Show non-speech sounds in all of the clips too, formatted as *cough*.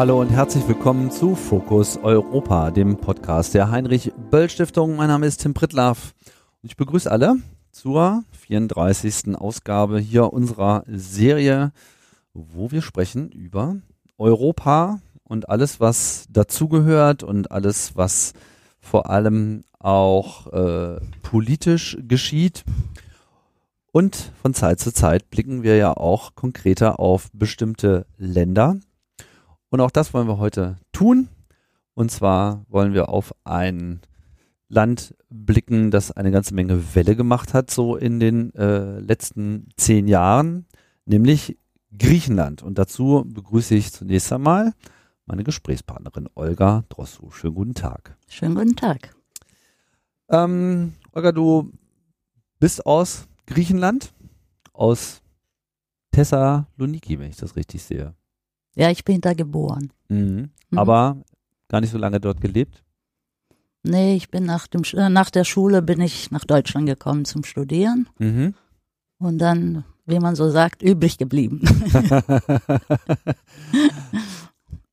Hallo und herzlich willkommen zu Fokus Europa, dem Podcast der Heinrich Böll Stiftung. Mein Name ist Tim Prittlaff und ich begrüße alle zur 34. Ausgabe hier unserer Serie, wo wir sprechen über Europa und alles, was dazugehört und alles, was vor allem auch äh, politisch geschieht. Und von Zeit zu Zeit blicken wir ja auch konkreter auf bestimmte Länder und auch das wollen wir heute tun. Und zwar wollen wir auf ein Land blicken, das eine ganze Menge Welle gemacht hat, so in den äh, letzten zehn Jahren, nämlich Griechenland. Und dazu begrüße ich zunächst einmal meine Gesprächspartnerin Olga Drossu. Schönen guten Tag. Schönen guten Tag. Ähm, Olga, du bist aus Griechenland, aus Thessaloniki, wenn ich das richtig sehe. Ja, ich bin da geboren. Mhm. Mhm. Aber gar nicht so lange dort gelebt? Nee, ich bin nach, dem, äh, nach der Schule bin ich nach Deutschland gekommen zum Studieren. Mhm. Und dann, wie man so sagt, übrig geblieben. *laughs*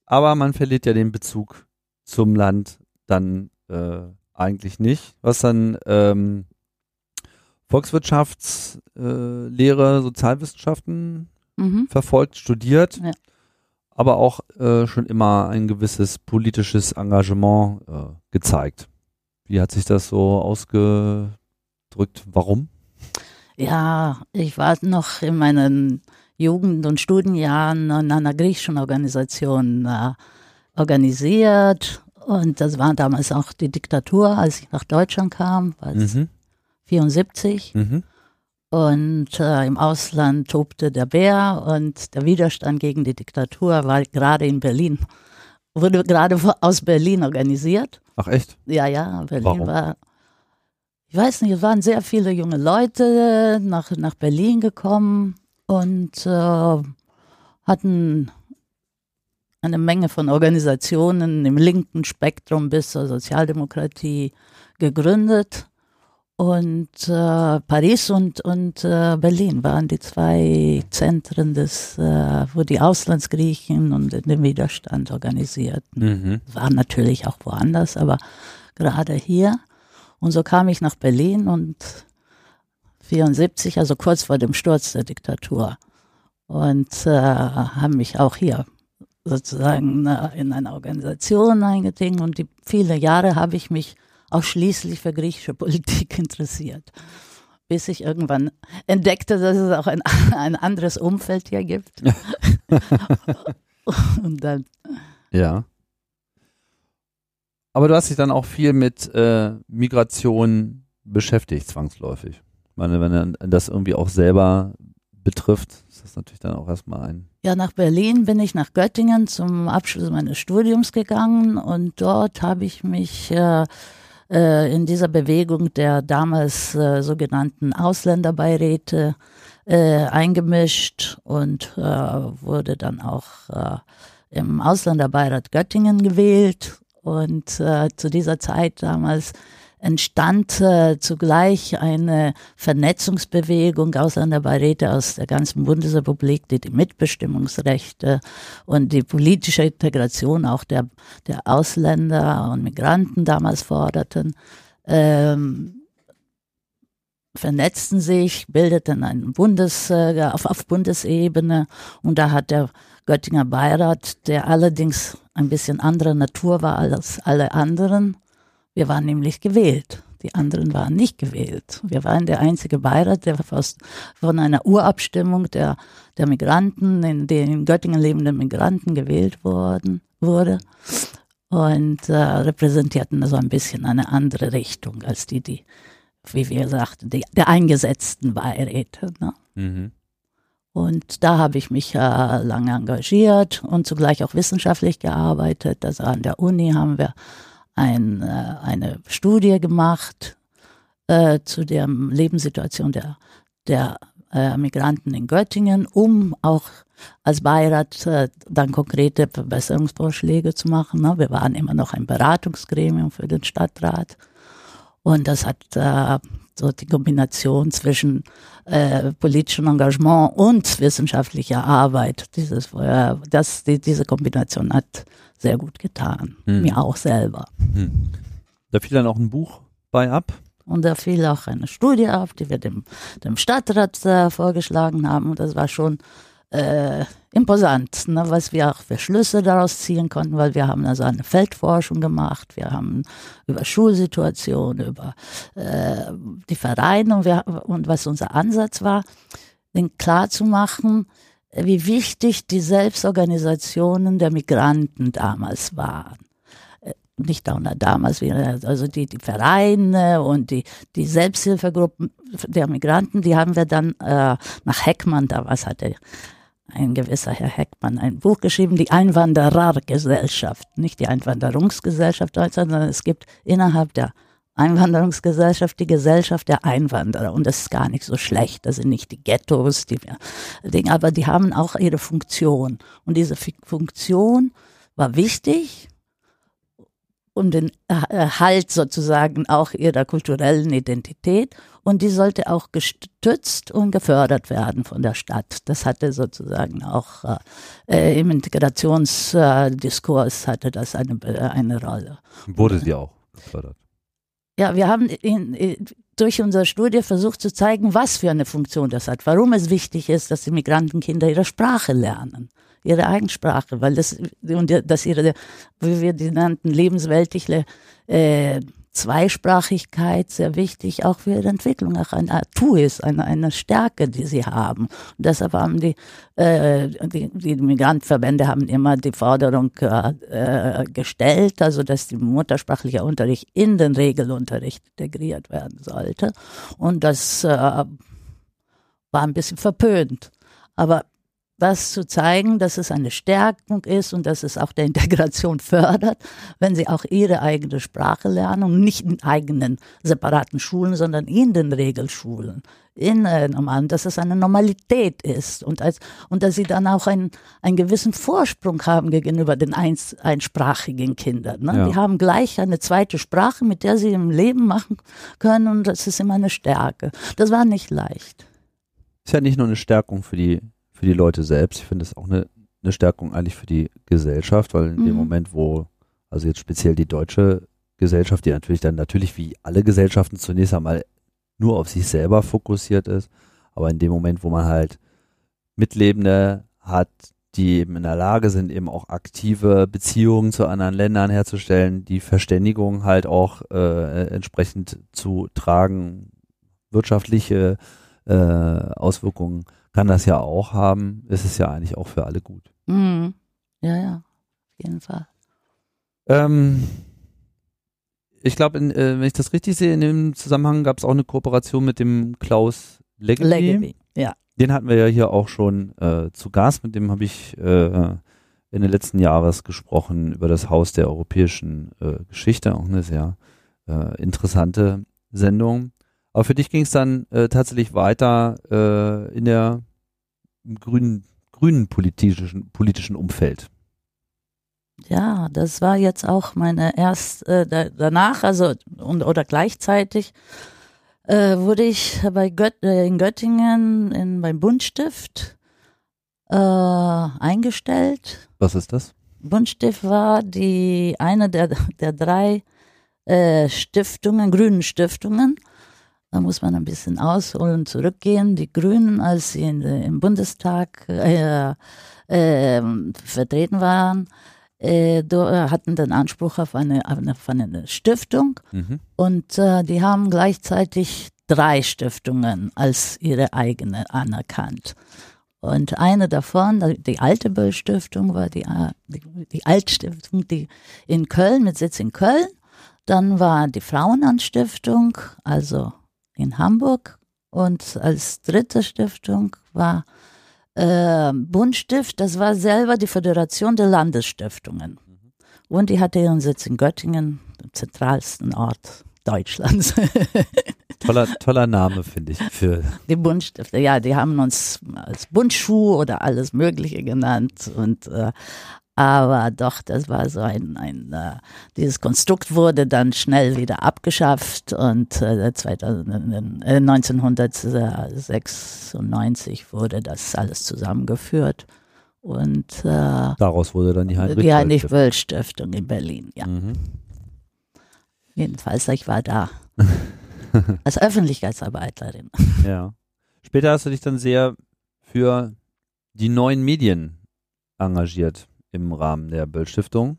Aber man verliert ja den Bezug zum Land dann äh, eigentlich nicht. Was dann ähm, Volkswirtschaftslehre, äh, Sozialwissenschaften mhm. verfolgt, studiert. Ja aber auch äh, schon immer ein gewisses politisches Engagement äh, gezeigt. Wie hat sich das so ausgedrückt? Warum? Ja, ich war noch in meinen Jugend- und Studienjahren in einer griechischen Organisation äh, organisiert und das war damals auch die Diktatur, als ich nach Deutschland kam, war mhm. 74. Mhm. Und äh, im Ausland tobte der Bär und der Widerstand gegen die Diktatur war gerade in Berlin. Wurde gerade aus Berlin organisiert. Ach echt? Ja, ja, Berlin Warum? war. Ich weiß nicht, es waren sehr viele junge Leute nach, nach Berlin gekommen und äh, hatten eine Menge von Organisationen im linken Spektrum bis zur Sozialdemokratie gegründet. Und äh, Paris und, und äh, Berlin waren die zwei Zentren, des, äh, wo die Auslandsgriechen und den Widerstand organisierten. Mhm. Waren natürlich auch woanders, aber gerade hier. Und so kam ich nach Berlin und 74, also kurz vor dem Sturz der Diktatur. Und äh, haben mich auch hier sozusagen äh, in eine Organisation eingetreten und die viele Jahre habe ich mich ausschließlich für griechische Politik *laughs* interessiert. Bis ich irgendwann entdeckte, dass es auch ein, *laughs* ein anderes Umfeld hier gibt. *laughs* Und dann. Ja. Aber du hast dich dann auch viel mit äh, Migration beschäftigt, zwangsläufig. Ich meine, wenn das irgendwie auch selber betrifft, ist das natürlich dann auch erstmal ein. Ja, nach Berlin bin ich nach Göttingen zum Abschluss meines Studiums gegangen und dort habe ich mich äh, äh, in dieser Bewegung der damals äh, sogenannten Ausländerbeiräte äh, eingemischt und äh, wurde dann auch äh, im Ausländerbeirat Göttingen gewählt. Und äh, zu dieser Zeit damals entstand äh, zugleich eine Vernetzungsbewegung Ausländerbeiräte aus der ganzen Bundesrepublik, die die Mitbestimmungsrechte und die politische Integration auch der, der Ausländer und Migranten damals forderten. Ähm, vernetzten sich, bildeten einen Bundes, äh, auf, auf Bundesebene und da hat der Göttinger Beirat, der allerdings ein bisschen anderer Natur war als alle anderen, wir waren nämlich gewählt. Die anderen waren nicht gewählt. Wir waren der einzige Beirat, der fast von einer Urabstimmung der, der Migranten, in den in Göttingen lebenden Migranten gewählt worden, wurde. Und äh, repräsentierten also ein bisschen eine andere Richtung als die, die, wie wir sagten, die, der eingesetzten Beiräte. Ne? Mhm. Und da habe ich mich äh, lange engagiert und zugleich auch wissenschaftlich gearbeitet. Also an der Uni haben wir ein, äh, eine Studie gemacht äh, zu der Lebenssituation der, der äh, Migranten in Göttingen, um auch als Beirat äh, dann konkrete Verbesserungsvorschläge zu machen. Ne? Wir waren immer noch ein Beratungsgremium für den Stadtrat. Und das hat äh, so die Kombination zwischen äh, politischem Engagement und wissenschaftlicher Arbeit, dieses, äh, das, die, diese Kombination hat sehr gut getan. Hm. Mir auch selber. Hm. Da fiel dann auch ein Buch bei ab. Und da fiel auch eine Studie ab, die wir dem, dem Stadtrat äh, vorgeschlagen haben. Und das war schon äh, imposant, ne, was wir auch für Schlüsse daraus ziehen konnten, weil wir haben also eine Feldforschung gemacht, wir haben über Schulsituationen, über äh, die Vereine und, wir, und was unser Ansatz war, den klar zu machen, wie wichtig die Selbstorganisationen der Migranten damals waren. Äh, nicht damals, also die, die Vereine und die, die Selbsthilfegruppen der Migranten, die haben wir dann äh, nach Heckmann, da was hatte ein gewisser Herr Heckmann ein Buch geschrieben, die Einwanderergesellschaft, nicht die Einwanderungsgesellschaft, sondern es gibt innerhalb der Einwanderungsgesellschaft die Gesellschaft der Einwanderer und das ist gar nicht so schlecht. Das sind nicht die Ghettos, die wir, aber die haben auch ihre Funktion und diese Funktion war wichtig um den Erhalt sozusagen auch ihrer kulturellen Identität und die sollte auch gestützt und gefördert werden von der Stadt. Das hatte sozusagen auch äh, im Integrationsdiskurs hatte das eine, eine Rolle. Wurde sie auch gefördert? Ja, wir haben in, durch unsere Studie versucht zu zeigen, was für eine Funktion das hat, warum es wichtig ist, dass die Migrantenkinder ihre Sprache lernen ihre Eigensprache, weil das, und dass ihre, wie wir die nannten, lebensweltliche äh, Zweisprachigkeit sehr wichtig auch für ihre Entwicklung, auch eine Art ist, eine, eine Stärke, die sie haben. Und deshalb haben die, äh, die, die Migrantenverbände haben immer die Forderung äh, gestellt, also dass die muttersprachliche Unterricht in den Regelunterricht integriert werden sollte. Und das äh, war ein bisschen verpönt. Aber das zu zeigen, dass es eine Stärkung ist und dass es auch der Integration *laughs* fördert, wenn sie auch ihre eigene Sprache lernen und nicht in eigenen separaten Schulen, sondern in den Regelschulen, in äh, normalen, dass es eine Normalität ist und als und dass sie dann auch einen, einen gewissen Vorsprung haben gegenüber den eins, einsprachigen Kindern. Ne? Ja. Die haben gleich eine zweite Sprache, mit der sie im Leben machen können und das ist immer eine Stärke. Das war nicht leicht. Ist ja nicht nur eine Stärkung für die für die Leute selbst. Ich finde es auch eine, eine Stärkung eigentlich für die Gesellschaft, weil in mhm. dem Moment, wo, also jetzt speziell die deutsche Gesellschaft, die natürlich dann natürlich wie alle Gesellschaften zunächst einmal nur auf sich selber fokussiert ist, aber in dem Moment, wo man halt Mitlebende hat, die eben in der Lage sind, eben auch aktive Beziehungen zu anderen Ländern herzustellen, die Verständigung halt auch äh, entsprechend zu tragen, wirtschaftliche äh, Auswirkungen kann das ja auch haben, ist es ja eigentlich auch für alle gut. Mhm. Ja, ja, auf jeden Fall. Ähm, ich glaube, äh, wenn ich das richtig sehe, in dem Zusammenhang gab es auch eine Kooperation mit dem Klaus Leggevi. Leggevi, ja. Den hatten wir ja hier auch schon äh, zu Gast, mit dem habe ich äh, in den letzten Jahres gesprochen über das Haus der europäischen äh, Geschichte, auch eine sehr äh, interessante Sendung. Aber für dich ging es dann äh, tatsächlich weiter in der grünen, grünen politischen, politischen Umfeld. Ja, das war jetzt auch meine erste, äh, danach, also und, oder gleichzeitig äh, wurde ich bei Gött, äh, in Göttingen in, beim Buntstift äh, eingestellt. Was ist das? Buntstift war die eine der, der drei äh, Stiftungen, grünen Stiftungen, da muss man ein bisschen ausholen, zurückgehen. Die Grünen, als sie in, im Bundestag äh, äh, vertreten waren, äh, hatten den Anspruch auf eine, auf eine Stiftung mhm. und äh, die haben gleichzeitig drei Stiftungen als ihre eigene anerkannt. Und eine davon, die Alte Böll Stiftung, war die, äh, die, die Altstiftung, die in Köln, mit Sitz in Köln. Dann war die Frauenanstiftung, also in Hamburg und als dritte Stiftung war äh, Bundstift, das war selber die Föderation der Landesstiftungen. Und die hatte ihren Sitz in Göttingen, dem zentralsten Ort Deutschlands. *laughs* toller, toller Name, finde ich. Für die Buntstifte, ja, die haben uns als Bundschuh oder alles Mögliche genannt. Und, äh, Aber doch, das war so ein, ein äh, dieses Konstrukt wurde dann schnell wieder abgeschafft und äh, 2000, äh, 1996 wurde das alles zusammengeführt. Und äh, daraus wurde dann die Heinrich, die Heinrich Böll Stiftung in Berlin, ja. Mhm. Jedenfalls, ich war da *laughs* als Öffentlichkeitsarbeiterin. Ja. Später hast du dich dann sehr für die neuen Medien engagiert im Rahmen der Böll Stiftung.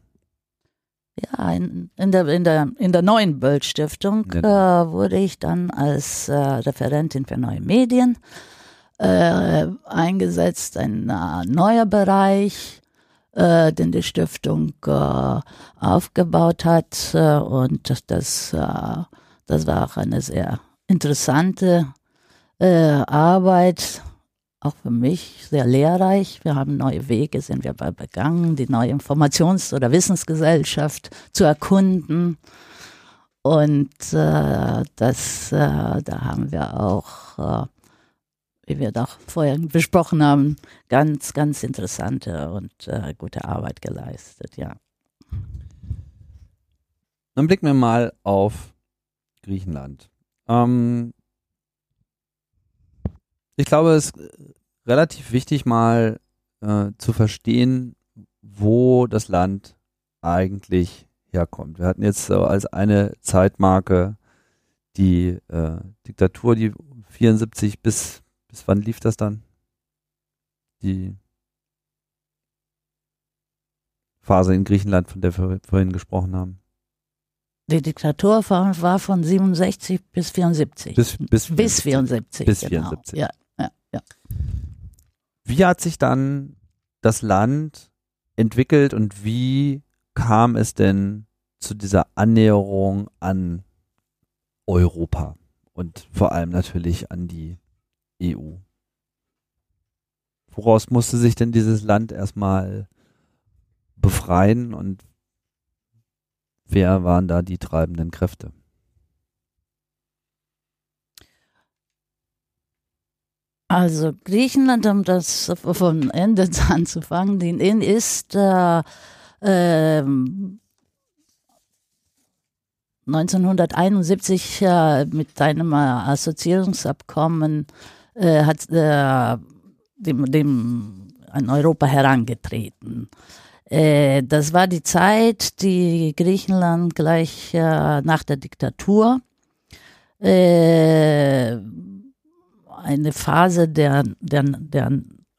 Ja, in, in, der, in, der, in der neuen Böll Stiftung Genau. äh, wurde ich dann als äh, Referentin für neue Medien äh, eingesetzt, ein äh, neuer Bereich, äh, den die Stiftung äh, aufgebaut hat. Und das, das war auch eine sehr interessante Arbeit, auch für mich sehr lehrreich. Wir haben neue Wege, sind wir bei begangen, die neue Informations- oder Wissensgesellschaft zu erkunden. Und äh, das, äh, da haben wir auch, äh, wie wir doch vorher besprochen haben, ganz, ganz interessante und äh, gute Arbeit geleistet, ja. Dann blicken wir mal auf Griechenland. Ähm, ich glaube, es ist relativ wichtig, mal äh, zu verstehen, wo das Land eigentlich herkommt. Wir hatten jetzt so als eine Zeitmarke die äh, Diktatur, die 74 bis, bis wann lief das dann? Die Phase in Griechenland, von der wir vorhin gesprochen haben. Die Diktatur war, von 67 bis 74. Bis, bis, bis 74. Bis genau. 74. Ja, ja, ja. Wie hat sich dann das Land entwickelt und wie kam es denn zu dieser Annäherung an Europa und vor allem natürlich an die EU? Woraus musste sich denn dieses Land erstmal befreien und wer waren da die treibenden Kräfte? Also Griechenland, um das von Ende *laughs* anzufangen, ist äh, äh, 1971 äh, mit einem Assoziierungsabkommen äh, hat äh, dem, dem an Europa herangetreten. Äh, das war die Zeit, die Griechenland gleich äh, nach der Diktatur äh, eine Phase der, der, der,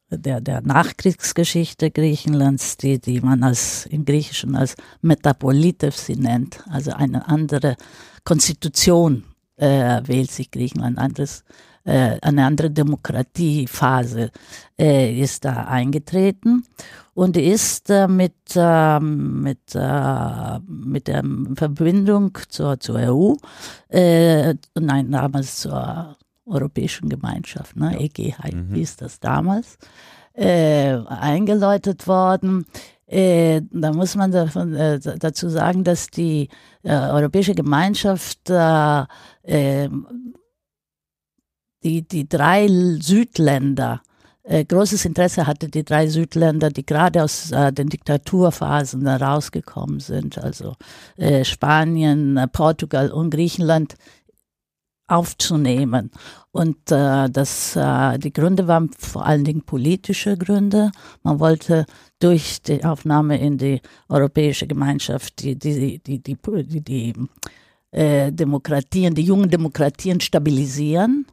der, der Nachkriegsgeschichte Griechenlands, die, die man als, im Griechischen als Metapolitevsi nennt, also eine andere Konstitution äh, wählt sich Griechenland, anderes, äh, eine andere Demokratiephase äh, ist da eingetreten und ist äh, mit, äh, mit, äh, mit der Verbindung zur, zur EU, äh, nein, damals zur Europäischen Gemeinschaft, ne, Ja. EG Mhm. hieß das damals, äh, eingeläutet worden. Äh, da muss man davon, äh, dazu sagen, dass die äh, Europäische Gemeinschaft äh, äh, die, die drei Südländer äh, großes Interesse hatte, die drei Südländer, die gerade aus äh, den Diktaturphasen da rausgekommen sind, also äh, Spanien, äh, Portugal und Griechenland, aufzunehmen. Und äh, das, äh, die Gründe waren vor allen Dingen politische Gründe. Man wollte durch die Aufnahme in die Europäische Gemeinschaft die, die, die, die, die, die äh, Demokratien, die jungen Demokratien stabilisieren.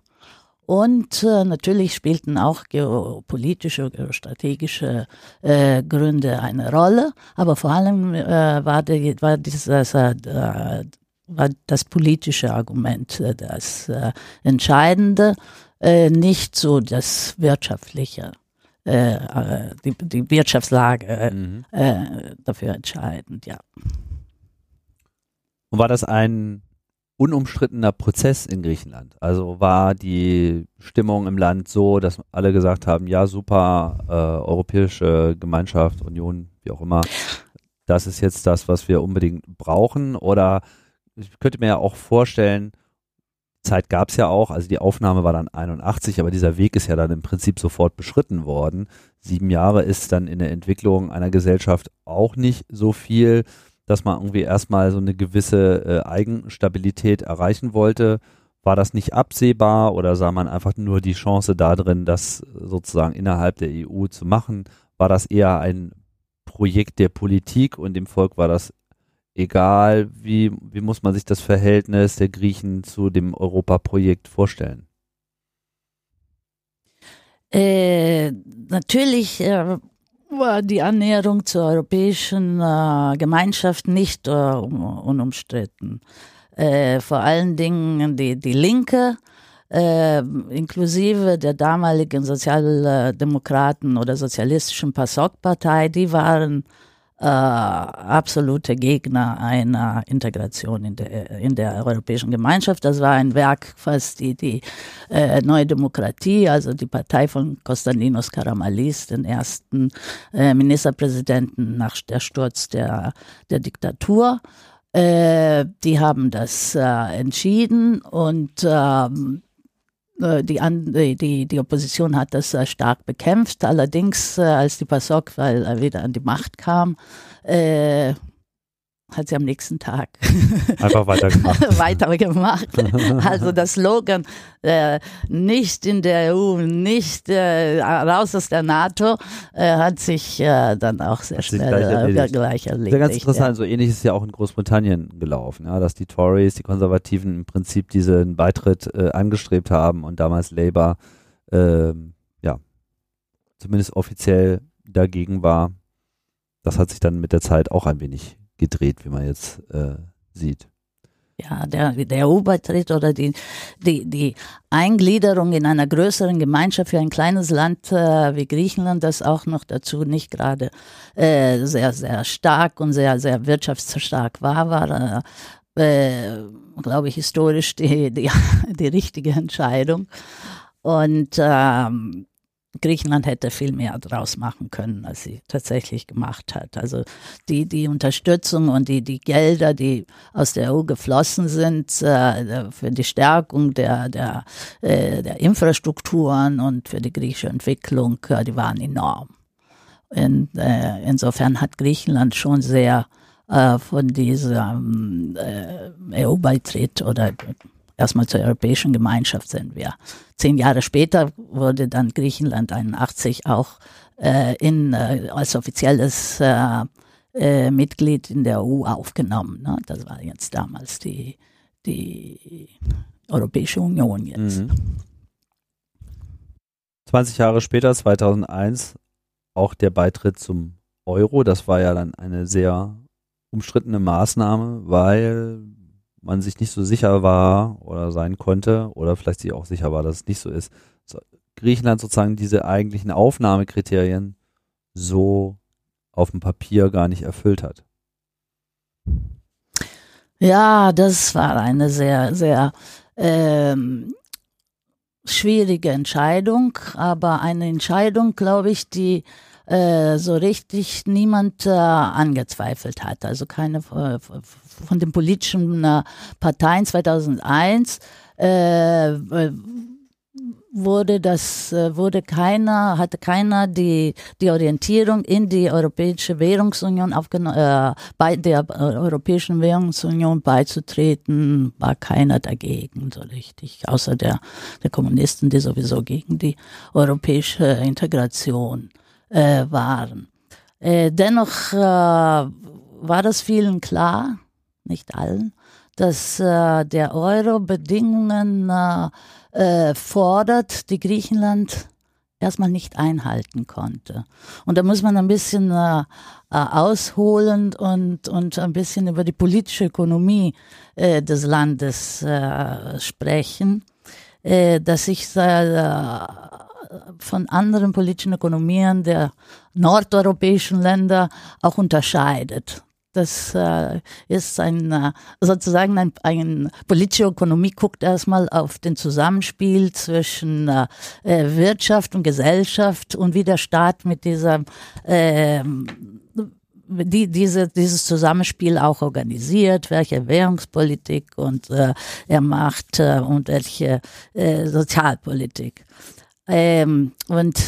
Und äh, natürlich spielten auch geopolitische, geostrategische äh, Gründe eine Rolle. Aber vor allem äh, war, die, war dieses, äh, war das politische Argument äh, das äh, Entscheidende, äh, nicht so das wirtschaftliche, die, die Wirtschaftslage Mhm. dafür entscheidend, ja. Und war das ein unumstrittener Prozess in Griechenland? Also war die Stimmung im Land so, dass alle gesagt haben, ja super, äh, Europäische Gemeinschaft, Union, wie auch immer, das ist jetzt das, was wir unbedingt brauchen? Oder ich könnte mir ja auch vorstellen, Zeit gab es ja auch, also die Aufnahme war dann 81, aber dieser Weg ist ja dann im Prinzip sofort beschritten worden. Sieben Jahre ist dann in der Entwicklung einer Gesellschaft auch nicht so viel, dass man irgendwie erstmal so eine gewisse äh, Eigenstabilität erreichen wollte. War das nicht absehbar oder sah man einfach nur die Chance darin, das sozusagen innerhalb der EU zu machen? War das eher ein Projekt der Politik und dem Volk war das egal, wie, wie muss man sich das Verhältnis der Griechen zu dem Europaprojekt vorstellen? Äh, natürlich äh, war die Annäherung zur europäischen äh, Gemeinschaft nicht äh, unumstritten. Äh, vor allen Dingen die, die Linke, äh, inklusive der damaligen Sozialdemokraten oder sozialistischen PASOK-Partei, die waren äh, absolute Gegner einer Integration in der, in der europäischen Gemeinschaft. Das war ein Werk, was die, die äh, Neue Demokratie, also die Partei von Konstantinos Karamanlis, den ersten äh, Ministerpräsidenten nach der Sturz der, der Diktatur, äh, die haben das äh, entschieden und äh, die, die, die Opposition hat das äh, stark bekämpft. Allerdings, äh, als die PASOK wieder an die Macht kam, äh, hat sie am nächsten Tag einfach weitergemacht. *laughs* weitergemacht. Also das Slogan äh, nicht in der EU, nicht äh, raus aus der NATO, äh, hat sich äh, dann auch sehr schnell gleich erledigt. Äh, gleich erledigt. Sehr ganz interessant, ja. so ähnlich ist ja auch in Großbritannien gelaufen, ja, dass die Tories, die Konservativen im Prinzip diesen Beitritt äh, angestrebt haben und damals Labour äh, ja zumindest offiziell dagegen war. Das hat sich dann mit der Zeit auch ein wenig gedreht, wie man jetzt äh, sieht. Ja, der, der EU-Beitritt oder die, die, die Eingliederung in einer größeren Gemeinschaft für ein kleines Land äh, wie Griechenland, das auch noch dazu nicht gerade äh, sehr, sehr stark und sehr, sehr wirtschaftsstark war, war, äh, glaube ich, historisch die, die, *laughs* die richtige Entscheidung. Und ähm, Griechenland hätte viel mehr draus machen können, als sie tatsächlich gemacht hat. Also die, die Unterstützung und die, die Gelder, die aus der EU geflossen sind äh, für die Stärkung der, der, äh, der Infrastrukturen und für die griechische Entwicklung, äh, die waren enorm. In, äh, insofern hat Griechenland schon sehr äh, von diesem äh, EU-Beitritt oder erstmal zur Europäischen Gemeinschaft sind wir. Zehn Jahre später wurde dann Griechenland 81 auch äh, in, äh, als offizielles äh, äh, Mitglied in der EU aufgenommen. Ne? Das war jetzt damals die, die Europäische Union jetzt. Mhm. 20 Jahre später, 2001, auch der Beitritt zum Euro. Das war ja dann eine sehr umstrittene Maßnahme, weil man sich nicht so sicher war oder sein konnte oder vielleicht sich auch sicher war, dass es nicht so ist. Griechenland sozusagen diese eigentlichen Aufnahmekriterien so auf dem Papier gar nicht erfüllt hat. Ja, das war eine sehr, sehr ähm, schwierige Entscheidung, aber eine Entscheidung, glaube ich, die äh, so richtig niemand äh, angezweifelt hat. Also keine äh, von den politischen äh, Parteien 2001 äh, wurde das wurde keiner hatte keiner die die Orientierung in die europäische Währungsunion aufgenommen äh, bei der europäischen Währungsunion beizutreten war keiner dagegen so richtig außer der der Kommunisten die sowieso gegen die europäische Integration äh, waren. Äh, dennoch äh, war das vielen klar nicht allen, dass äh, der Euro Bedingungen äh, äh, fordert, die Griechenland erstmal nicht einhalten konnte. Und da muss man ein bisschen äh, äh, ausholen und, und ein bisschen über die politische Ökonomie äh, des Landes äh, sprechen, äh, dass sich äh, von anderen politischen Ökonomien der nordeuropäischen Länder auch unterscheidet. Das äh, ist ein äh, sozusagen ein, ein politische Ökonomie guckt erstmal auf den Zusammenspiel zwischen äh, äh, Wirtschaft und Gesellschaft und wie der Staat mit dieser äh, die, diese, dieses Zusammenspiel auch organisiert, welche Währungspolitik und äh, er macht äh, und welche äh, Sozialpolitik. Ähm, und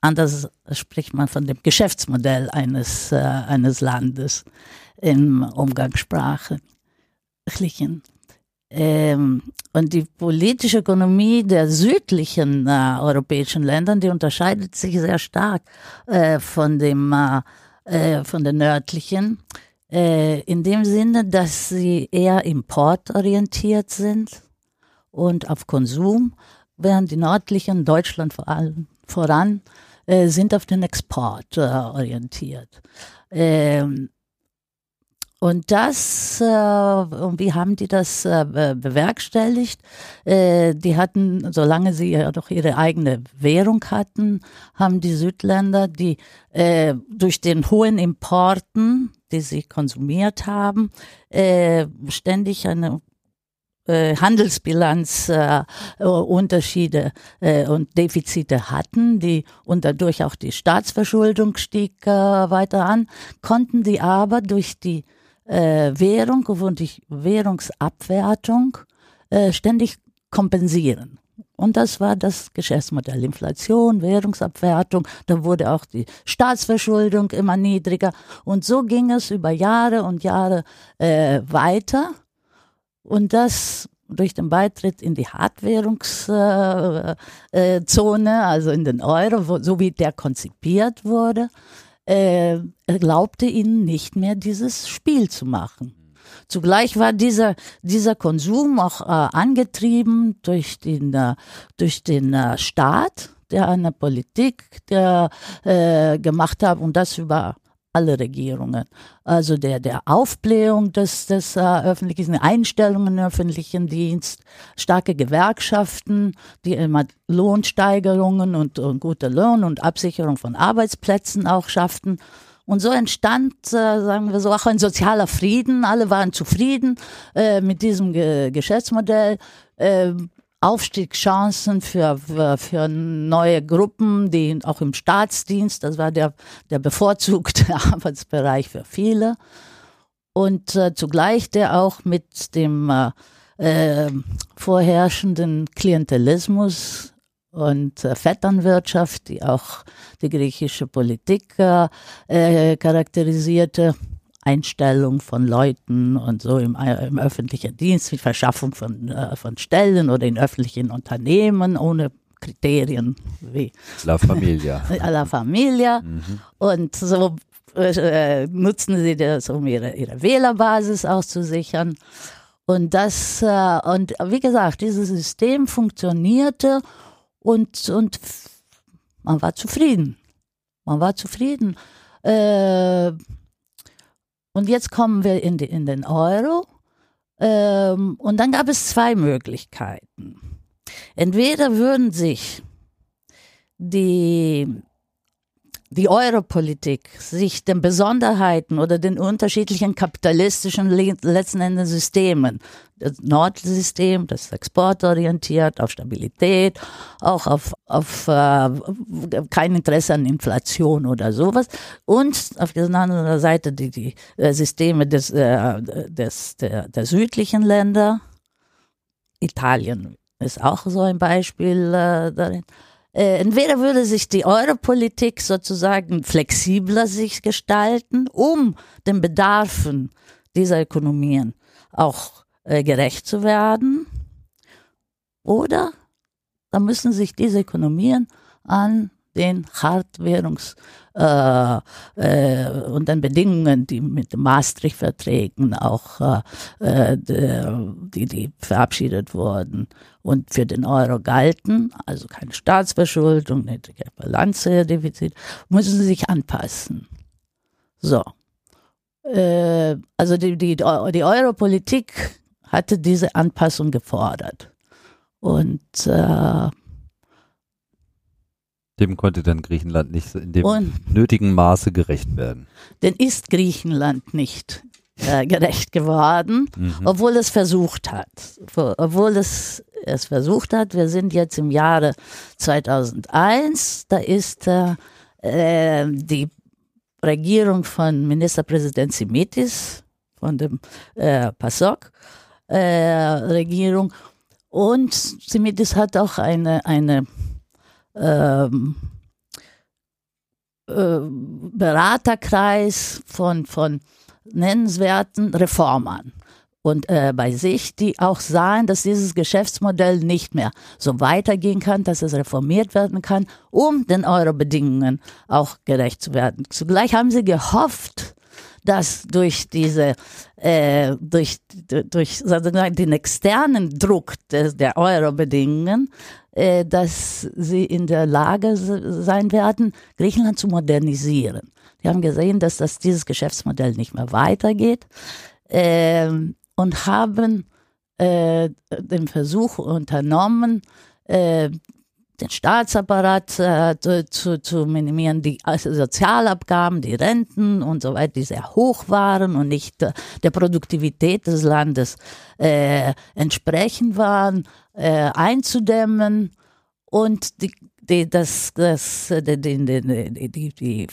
anders spricht man von dem Geschäftsmodell eines, äh, eines Landes im Umgangssprachlichen. Ähm, und die politische Ökonomie der südlichen äh, europäischen Länder, die unterscheidet sich sehr stark äh, von dem äh, äh von den nördlichen, äh, in dem Sinne, dass sie eher importorientiert sind und auf Konsum, während die nördlichen, Deutschland vor allem voran, äh, sind auf den Export orientiert. Ähm, und das, äh, wie haben die das äh, bewerkstelligt? Äh, die hatten, solange sie ja doch ihre eigene Währung hatten, haben die Südländer, die äh, durch den hohen Importen, die sie konsumiert haben, äh, ständig eine äh, Handelsbilanz äh, äh, und Defizite hatten, die und dadurch auch die Staatsverschuldung stieg äh, weiter an, konnten die aber durch die äh, Währung und die Währungsabwertung äh, ständig kompensieren. Und das war das Geschäftsmodell. Inflation, Währungsabwertung, da wurde auch die Staatsverschuldung immer niedriger. Und so ging es über Jahre und Jahre äh, weiter. Und das durch den Beitritt in die Hartwährungszone, äh, äh, also in den Euro, wo, so wie der konzipiert wurde, äh, erlaubte ihnen nicht mehr dieses Spiel zu machen. Zugleich war dieser, dieser Konsum auch äh, angetrieben durch den, äh, durch den äh, Staat, der eine Politik der, gemacht hat und das über alle Regierungen. Also der, der Aufblähung des, des äh, öffentlichen, Einstellungen öffentlichen Dienst, starke Gewerkschaften, die immer Lohnsteigerungen und, und gute Lohn und Absicherung von Arbeitsplätzen auch schafften. Und so entstand, äh, sagen wir so, auch ein sozialer Frieden. Alle waren zufrieden äh, mit diesem Ge Geschäftsmodell. Äh, Aufstiegschancen für, für, neue Gruppen, die auch im Staatsdienst, das war der, der bevorzugte *laughs* Arbeitsbereich für viele. Und äh, zugleich der auch mit dem äh, äh, vorherrschenden Klientelismus und äh, Vetternwirtschaft, die auch die griechische Politik äh, charakterisierte, Einstellung von Leuten und so im, im öffentlichen Dienst, die Verschaffung von, äh, von Stellen oder in öffentlichen Unternehmen ohne Kriterien wie La Familia. *laughs* La Familia. Mhm. Und so äh, nutzen sie das, um ihre, ihre Wählerbasis auszusichern. Und das, äh, und wie gesagt, dieses System funktionierte und, und man war zufrieden. Man war zufrieden. Äh, und jetzt kommen wir in, die, in den Euro. Ähm, und dann gab es zwei Möglichkeiten. Entweder würden sich die die Europolitik sich den Besonderheiten oder den unterschiedlichen kapitalistischen letzten Endes Systemen, das Nordsystem, das exportorientiert, auf Stabilität, auch auf, auf äh, kein Interesse an Inflation oder sowas, und auf der anderen Seite die, die äh, Systeme des, äh, des, der, der südlichen Länder, Italien ist auch so ein Beispiel äh, darin äh, entweder würde sich die Europolitik sozusagen flexibler sich gestalten, um den Bedarfen dieser Ökonomien auch äh, gerecht zu werden, oder da müssen sich diese Ökonomien an den Hartwährungs- äh, äh, und den Bedingungen, die mit Maastricht-Verträgen auch äh, äh die, die verabschiedet wurden und für den Euro galten, also keine Staatsverschuldung, niedrige Bilanzdefizit, müssen sie sich anpassen. So. Äh, also die, die, die Europolitik hatte diese Anpassung gefordert. Und äh, dem konnte dann Griechenland nicht in dem nötigen Maße gerecht werden. Denn ist Griechenland nicht äh, gerecht geworden, mhm. obwohl es versucht hat. Obwohl es es versucht hat. Wir sind jetzt im Jahre 2001. Da ist äh, äh die Regierung von Ministerpräsident Simitis, von dem äh, PASOK, äh. Und Simitis hat auch eine, eine ähm, äh, Beraterkreis von, von nennenswerten Reformern und äh, bei sich, die auch sahen, dass dieses Geschäftsmodell nicht mehr so weitergehen kann, dass es reformiert werden kann, um den Euro-Bedingungen auch gerecht zu werden. Zugleich haben sie gehofft, dass durch diese, äh, durch, durch den externen Druck des, der Euro-Bedingungen, äh, dass sie in der Lage sein werden, Griechenland zu modernisieren. Die haben gesehen, dass das, dieses Geschäftsmodell nicht mehr weitergeht. Ähm, und haben äh, den Versuch unternommen, äh, den Staatsapparat äh, zu, zu minimieren, die also Sozialabgaben, die Renten und so weiter, die sehr hoch waren und nicht äh, der Produktivität des Landes äh, entsprechend waren, äh, einzudämmen und die, die, das, das, die, die, die, die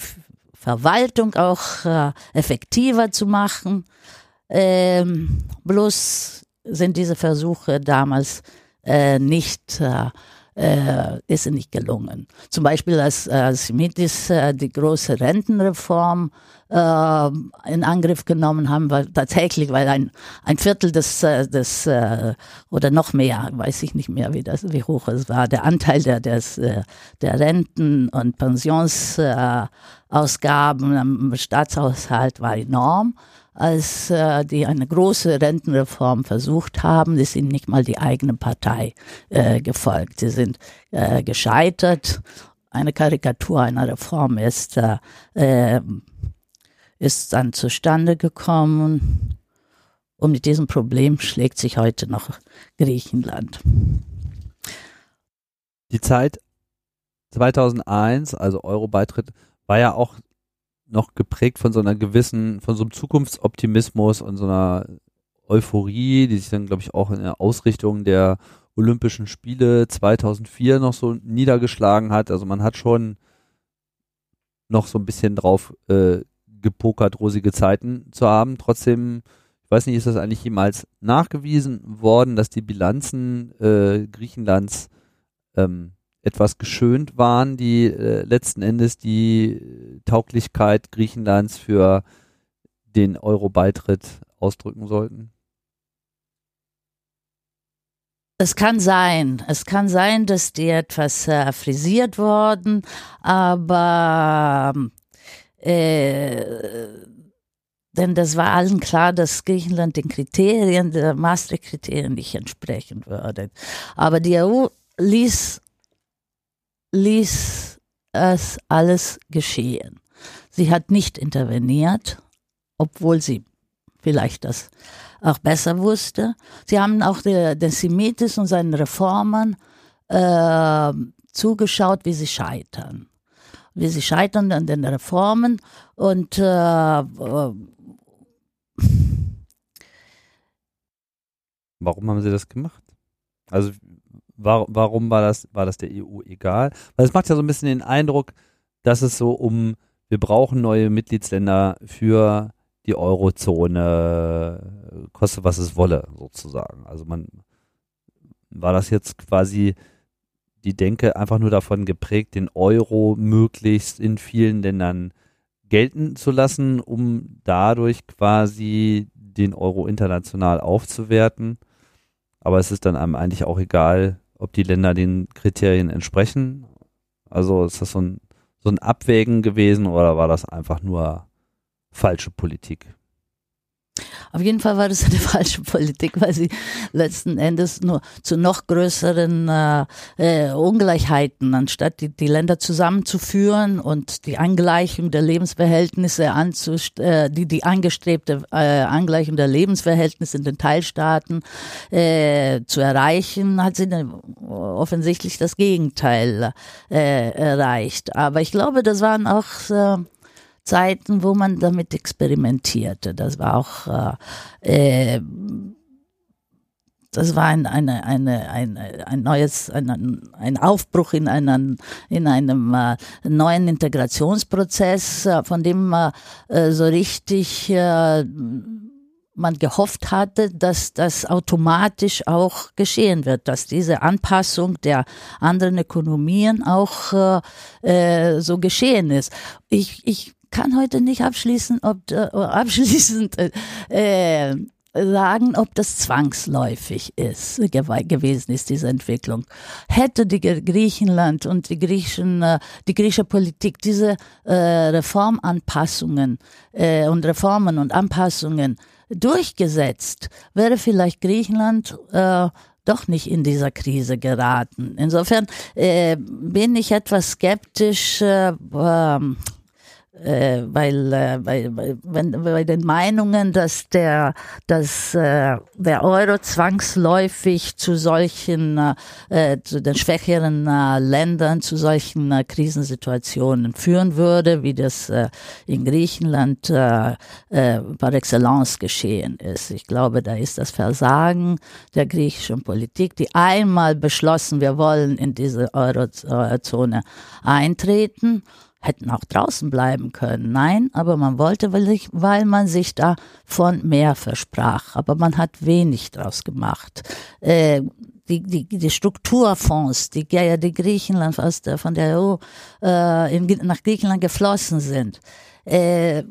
Verwaltung auch äh, effektiver zu machen. Ähm, bloß sind diese Versuche damals äh, nicht äh, äh, ist nicht gelungen. Zum Beispiel als, als Simitis äh, die große Rentenreform äh, in Angriff genommen haben, weil tatsächlich, weil ein, ein Viertel des, äh, des äh, oder noch mehr, weiß ich nicht mehr, wie, das, wie hoch es war, der Anteil der, des, äh, der Renten- und Pensionsausgaben im Staatshaushalt war enorm als äh, die eine große Rentenreform versucht haben, ist ihnen nicht mal die eigene Partei äh, gefolgt. Sie sind äh, gescheitert. Eine Karikatur einer Reform ist, äh, äh, ist dann zustande gekommen. Und mit diesem Problem schlägt sich heute noch Griechenland. Die Zeit 2001, also Euro-Beitritt, war ja auch noch geprägt von so einer gewissen, von so einem Zukunftsoptimismus und so einer Euphorie, die sich dann, glaube ich, auch in der Ausrichtung der Olympischen Spiele 2004 noch so niedergeschlagen hat. Also man hat schon noch so ein bisschen drauf äh, gepokert, rosige Zeiten zu haben. Trotzdem, ich weiß nicht, ist das eigentlich jemals nachgewiesen worden, dass die Bilanzen äh, Griechenlands ähm, etwas geschönt waren, die äh, letzten Endes die Tauglichkeit Griechenlands für den Euro-Beitritt ausdrücken sollten? Es kann sein, es kann sein, dass die etwas äh, frisiert wurden, aber äh, denn das war allen klar, dass Griechenland den Kriterien, der Maastricht-Kriterien nicht entsprechen würde. Aber die EU ließ ließ es alles geschehen. Sie hat nicht interveniert, obwohl sie vielleicht das auch besser wusste. Sie haben auch der, der Semitis und seinen Reformern äh, zugeschaut, wie sie scheitern. Wie sie scheitern an den Reformen und äh, Warum haben sie das gemacht? Also War, warum war das, war das der EU egal? Weil es macht ja so ein bisschen den Eindruck, dass es so um, wir brauchen neue Mitgliedsländer für die Eurozone, koste was es wolle, sozusagen. Also man, war das jetzt quasi die Denke einfach nur davon geprägt, den Euro möglichst in vielen Ländern gelten zu lassen, um dadurch quasi den Euro international aufzuwerten. Aber es ist dann einem eigentlich auch egal, ob die Länder den Kriterien entsprechen. Also ist das so ein, so ein Abwägen gewesen oder war das einfach nur falsche Politik? Auf jeden Fall war das eine *laughs* falsche Politik, weil sie letzten Endes nur zu noch größeren äh, äh, Ungleichheiten, anstatt die, die Länder zusammenzuführen und die Angleichung der Lebensverhältnisse anzust äh, die, die angestrebte äh, Angleichung der Lebensverhältnisse in den Teilstaaten äh, zu erreichen, hat sie offensichtlich das Gegenteil äh, erreicht. Aber ich glaube, das waren auch äh, Zeiten, wo man damit experimentierte. Das war auch äh, äh, das war ein, eine, eine, eine, ein neues, ein, ein Aufbruch in, einen, in einem äh, neuen Integrationsprozess, äh, von dem äh, so richtig äh, man gehofft hatte, dass das automatisch auch geschehen wird, dass diese Anpassung der anderen Ökonomien auch äh, so geschehen ist. Ich, ich kann heute nicht abschließen, ob äh, *laughs* abschließend äh, sagen, ob das zwangsläufig ist, gewesen ist, diese Entwicklung. Hätte die Griechenland und die griechischen, äh, die griechische Politik diese äh, Reformanpassungen äh, und Reformen und Anpassungen durchgesetzt, wäre vielleicht Griechenland äh, doch nicht in dieser Krise geraten. Insofern äh, bin ich etwas skeptisch, äh, ähm, äh, weil, äh, bei, bei, wenn, bei den Meinungen, dass der, dass äh, der Euro zwangsläufig zu solchen, äh, zu den schwächeren äh, Ländern, zu solchen äh, Krisensituationen führen würde, wie das äh, in Griechenland äh, äh, par excellence geschehen ist. Ich glaube, da ist das Versagen der griechischen Politik, die einmal beschlossen, wir wollen in diese Eurozone eintreten hätten auch draußen bleiben können. Nein, aber man wollte, weil, man sich davon mehr versprach. Aber man hat wenig draus gemacht. Äh, die, die, die Strukturfonds, die, die Griechenland aus der, von der EU äh, in, nach Griechenland geflossen sind, äh,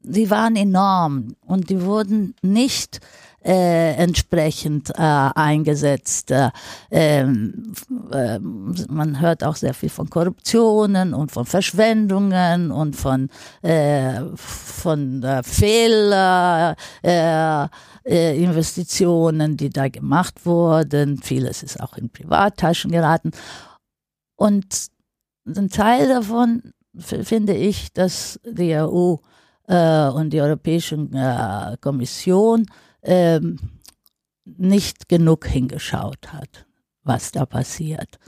die waren enorm und die wurden nicht äh, entsprechend äh, eingesetzt. Äh, ähm, äh, man hört auch sehr viel von Korruptionen und von Verschwendungen und von, äh, von äh, Fehler. Äh, äh, Investitionen, die da gemacht wurden. Vieles ist auch in Privattaschen geraten. Und ein Teil davon finde ich, dass die EU äh, und die Europäische äh, Kommission ähm, nicht genug hingeschaut hat, was da passiert.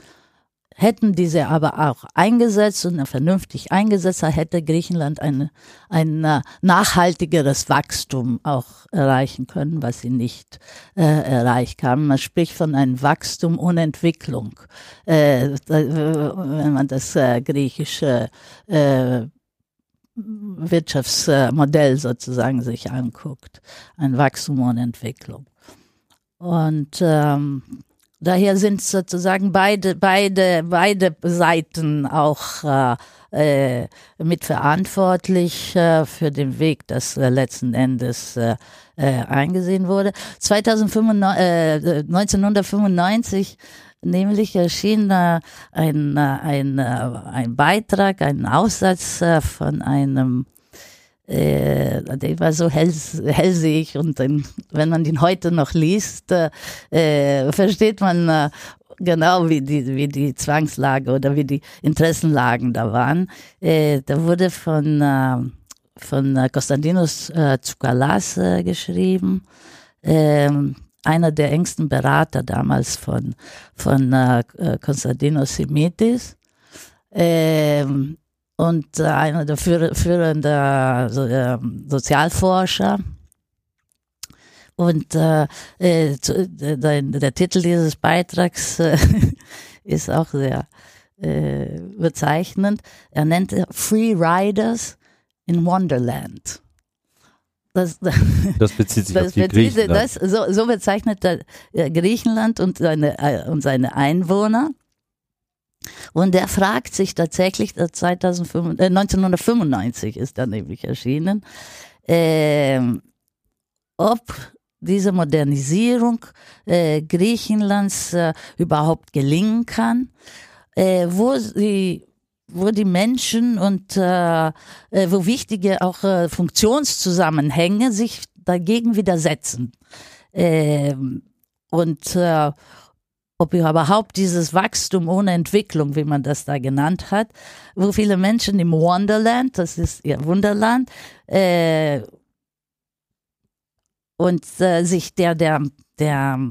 Hätten diese aber auch eingesetzt und vernünftig eingesetzt, hätte Griechenland eine, ein äh, nachhaltigeres Wachstum auch erreichen können, was sie nicht äh, erreicht haben. Man spricht von einem Wachstum ohne Entwicklung, äh, wenn man das äh, griechische äh, Wirtschaftsmodell sozusagen sich anguckt, ein Wachstum und Entwicklung. Und ähm, daher sind sozusagen beide, beide, beide Seiten auch äh, äh, mitverantwortlich äh, für den Weg, das äh, letzten Endes äh, äh, eingesehen wurde. 2095, äh, 1995 Nämlich erschien ein, äh, ein, äh, ein Beitrag, ein Aussatz äh, von einem äh, der war so hell, hellsig und dann, wenn man den heute noch liest, äh, versteht man äh, genau, wie die, wie die Zwangslage oder wie die Interessenlagen da waren. Äh, da wurde von, von Konstantinos äh, Tsoukalas äh, geschrieben. Ähm, einer der engsten Berater damals von, von äh, Konstantinos Simitis. Ähm, und einer der führenden so, äh, Sozialforscher. Und äh, äh, der, der, Titel dieses Beitrags äh, *laughs* ist auch sehr äh, bezeichnend. Er nennt Free Riders in Wonderland. Das, *laughs* das, bezieht sich das auf die bezieht, Griechenland. Das, so, so bezeichnet äh, Griechenland und seine, äh, und seine Einwohner. Und er fragt sich tatsächlich, 2005, äh, 1995 ist er nämlich erschienen, äh, ob diese Modernisierung äh, Griechenlands äh, überhaupt gelingen kann, äh, wo sie wo die Menschen und äh, äh, wo wichtige auch äh, Funktionszusammenhänge sich dagegen widersetzen. Ähm, und äh, ob überhaupt dieses Wachstum ohne Entwicklung, wie man das da genannt hat, wo viele Menschen im Wonderland, das ist ihr Wunderland, äh, und äh, sich der, der, der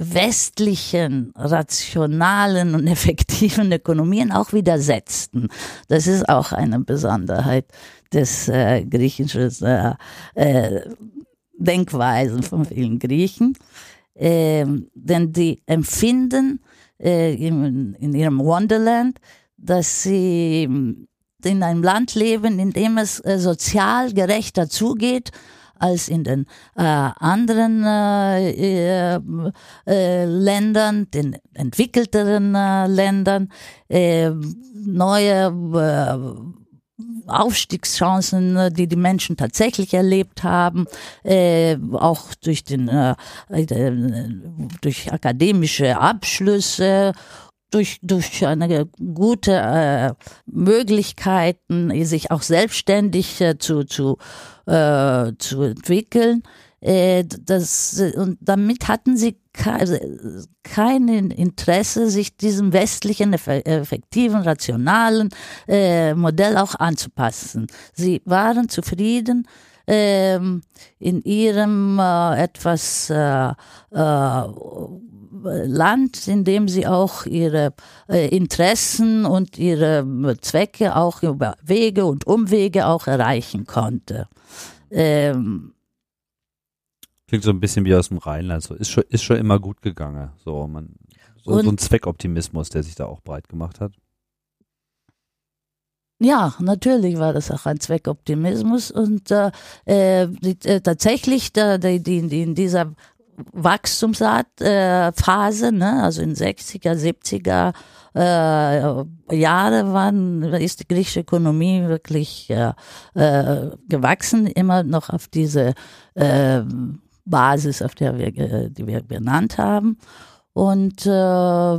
westlichen, rationalen und *laughs* effektiven Ökonomien auch widersetzten. Das ist auch eine Besonderheit des äh, griechischen äh, äh, Denkweisen von vielen Griechen. Ähm, denn die empfinden äh, in, in ihrem Wonderland, dass sie in einem Land leben, in dem es äh, sozial gerechter zugeht als in den äh, anderen äh, äh, äh Ländern, den entwickelteren äh, Ländern, äh, neue Aufstiegschancen, die die Menschen tatsächlich erlebt haben, äh, auch durch den äh, durch akademische Abschlüsse durch, durch eine gute äh, Möglichkeiten, sich auch selbstständig äh, zu, zu, äh, zu entwickeln. Äh, das, und damit hatten sie also, kein Interesse, sich diesem westlichen, effektiven, rationalen äh, Modell auch anzupassen. Sie waren zufrieden ähm, in ihrem äh, etwas äh, Land, in dem sie auch ihre äh, Interessen und ihre Zwecke auch über Wege und Umwege auch erreichen konnte. Ähm, Klingt so ein bisschen wie aus dem Rheinland. So ist schon, ist schon immer gut gegangen. So, man, so, so ein Zweckoptimismus, der sich da auch breit gemacht hat. Ja, natürlich war das auch ein Zweckoptimismus und äh, äh die, äh, tatsächlich da, die, die, die in dieser Wachstumsphase, ne, also in 60er, 70er äh, Jahre waren, ist die griechische Ökonomie wirklich äh, äh, gewachsen, immer noch auf diese äh, Basis, auf der wir, die wir benannt haben. Und äh,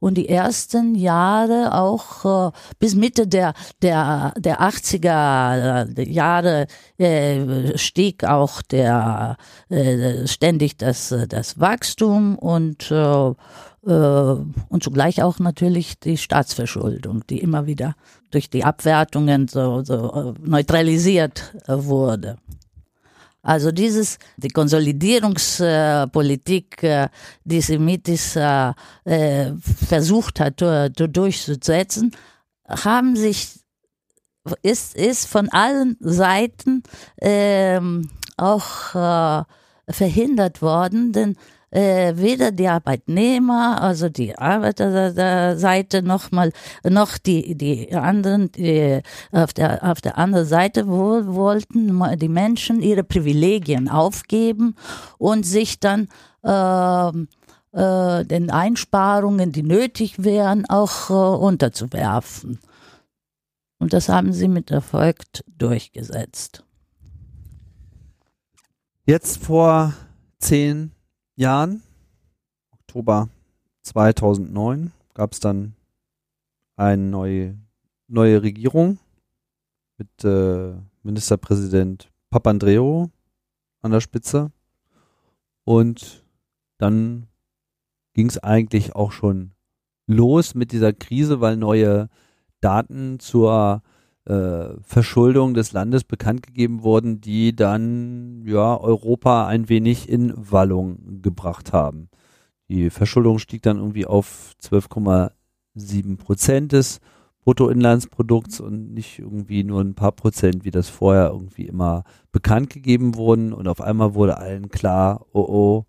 und die ersten Jahre auch äh, bis Mitte der der der 80er äh, Jahre äh, stieg auch der äh, ständig das das Wachstum und äh, äh, und zugleich auch natürlich die Staatsverschuldung, die immer wieder durch die Abwertungen so, so äh, neutralisiert wurde. Also dieses, die Konsolidierungspolitik, äh, die Semitis äh, äh, versucht hat durchzusetzen, haben sich, ist, ist von allen Seiten ähm, auch verhindert worden, denn äh, weder die Arbeitnehmer, also die Arbeiterseite noch mal noch die die anderen die auf der auf der anderen Seite wo, wollten die Menschen ihre Privilegien aufgeben und sich dann äh, äh, den Einsparungen, die nötig wären, auch äh, unterzuwerfen. Und das haben sie mit Erfolg durchgesetzt. Jetzt vor zehn Jahren, Oktober 2009, gab es dann eine neue, neue Regierung mit äh, Ministerpräsident Papandreou an der Spitze. Und dann ging es eigentlich auch schon los mit dieser Krise, weil neue Daten zur Verschuldung des Landes bekannt gegeben wurden, die dann ja Europa ein wenig in Wallung gebracht haben. Die Verschuldung stieg dann irgendwie auf 12,7 Prozent des Bruttoinlandsprodukts und nicht irgendwie nur ein paar Prozent, wie das vorher irgendwie immer bekannt gegeben wurden. Und auf einmal wurde allen klar, oh oh,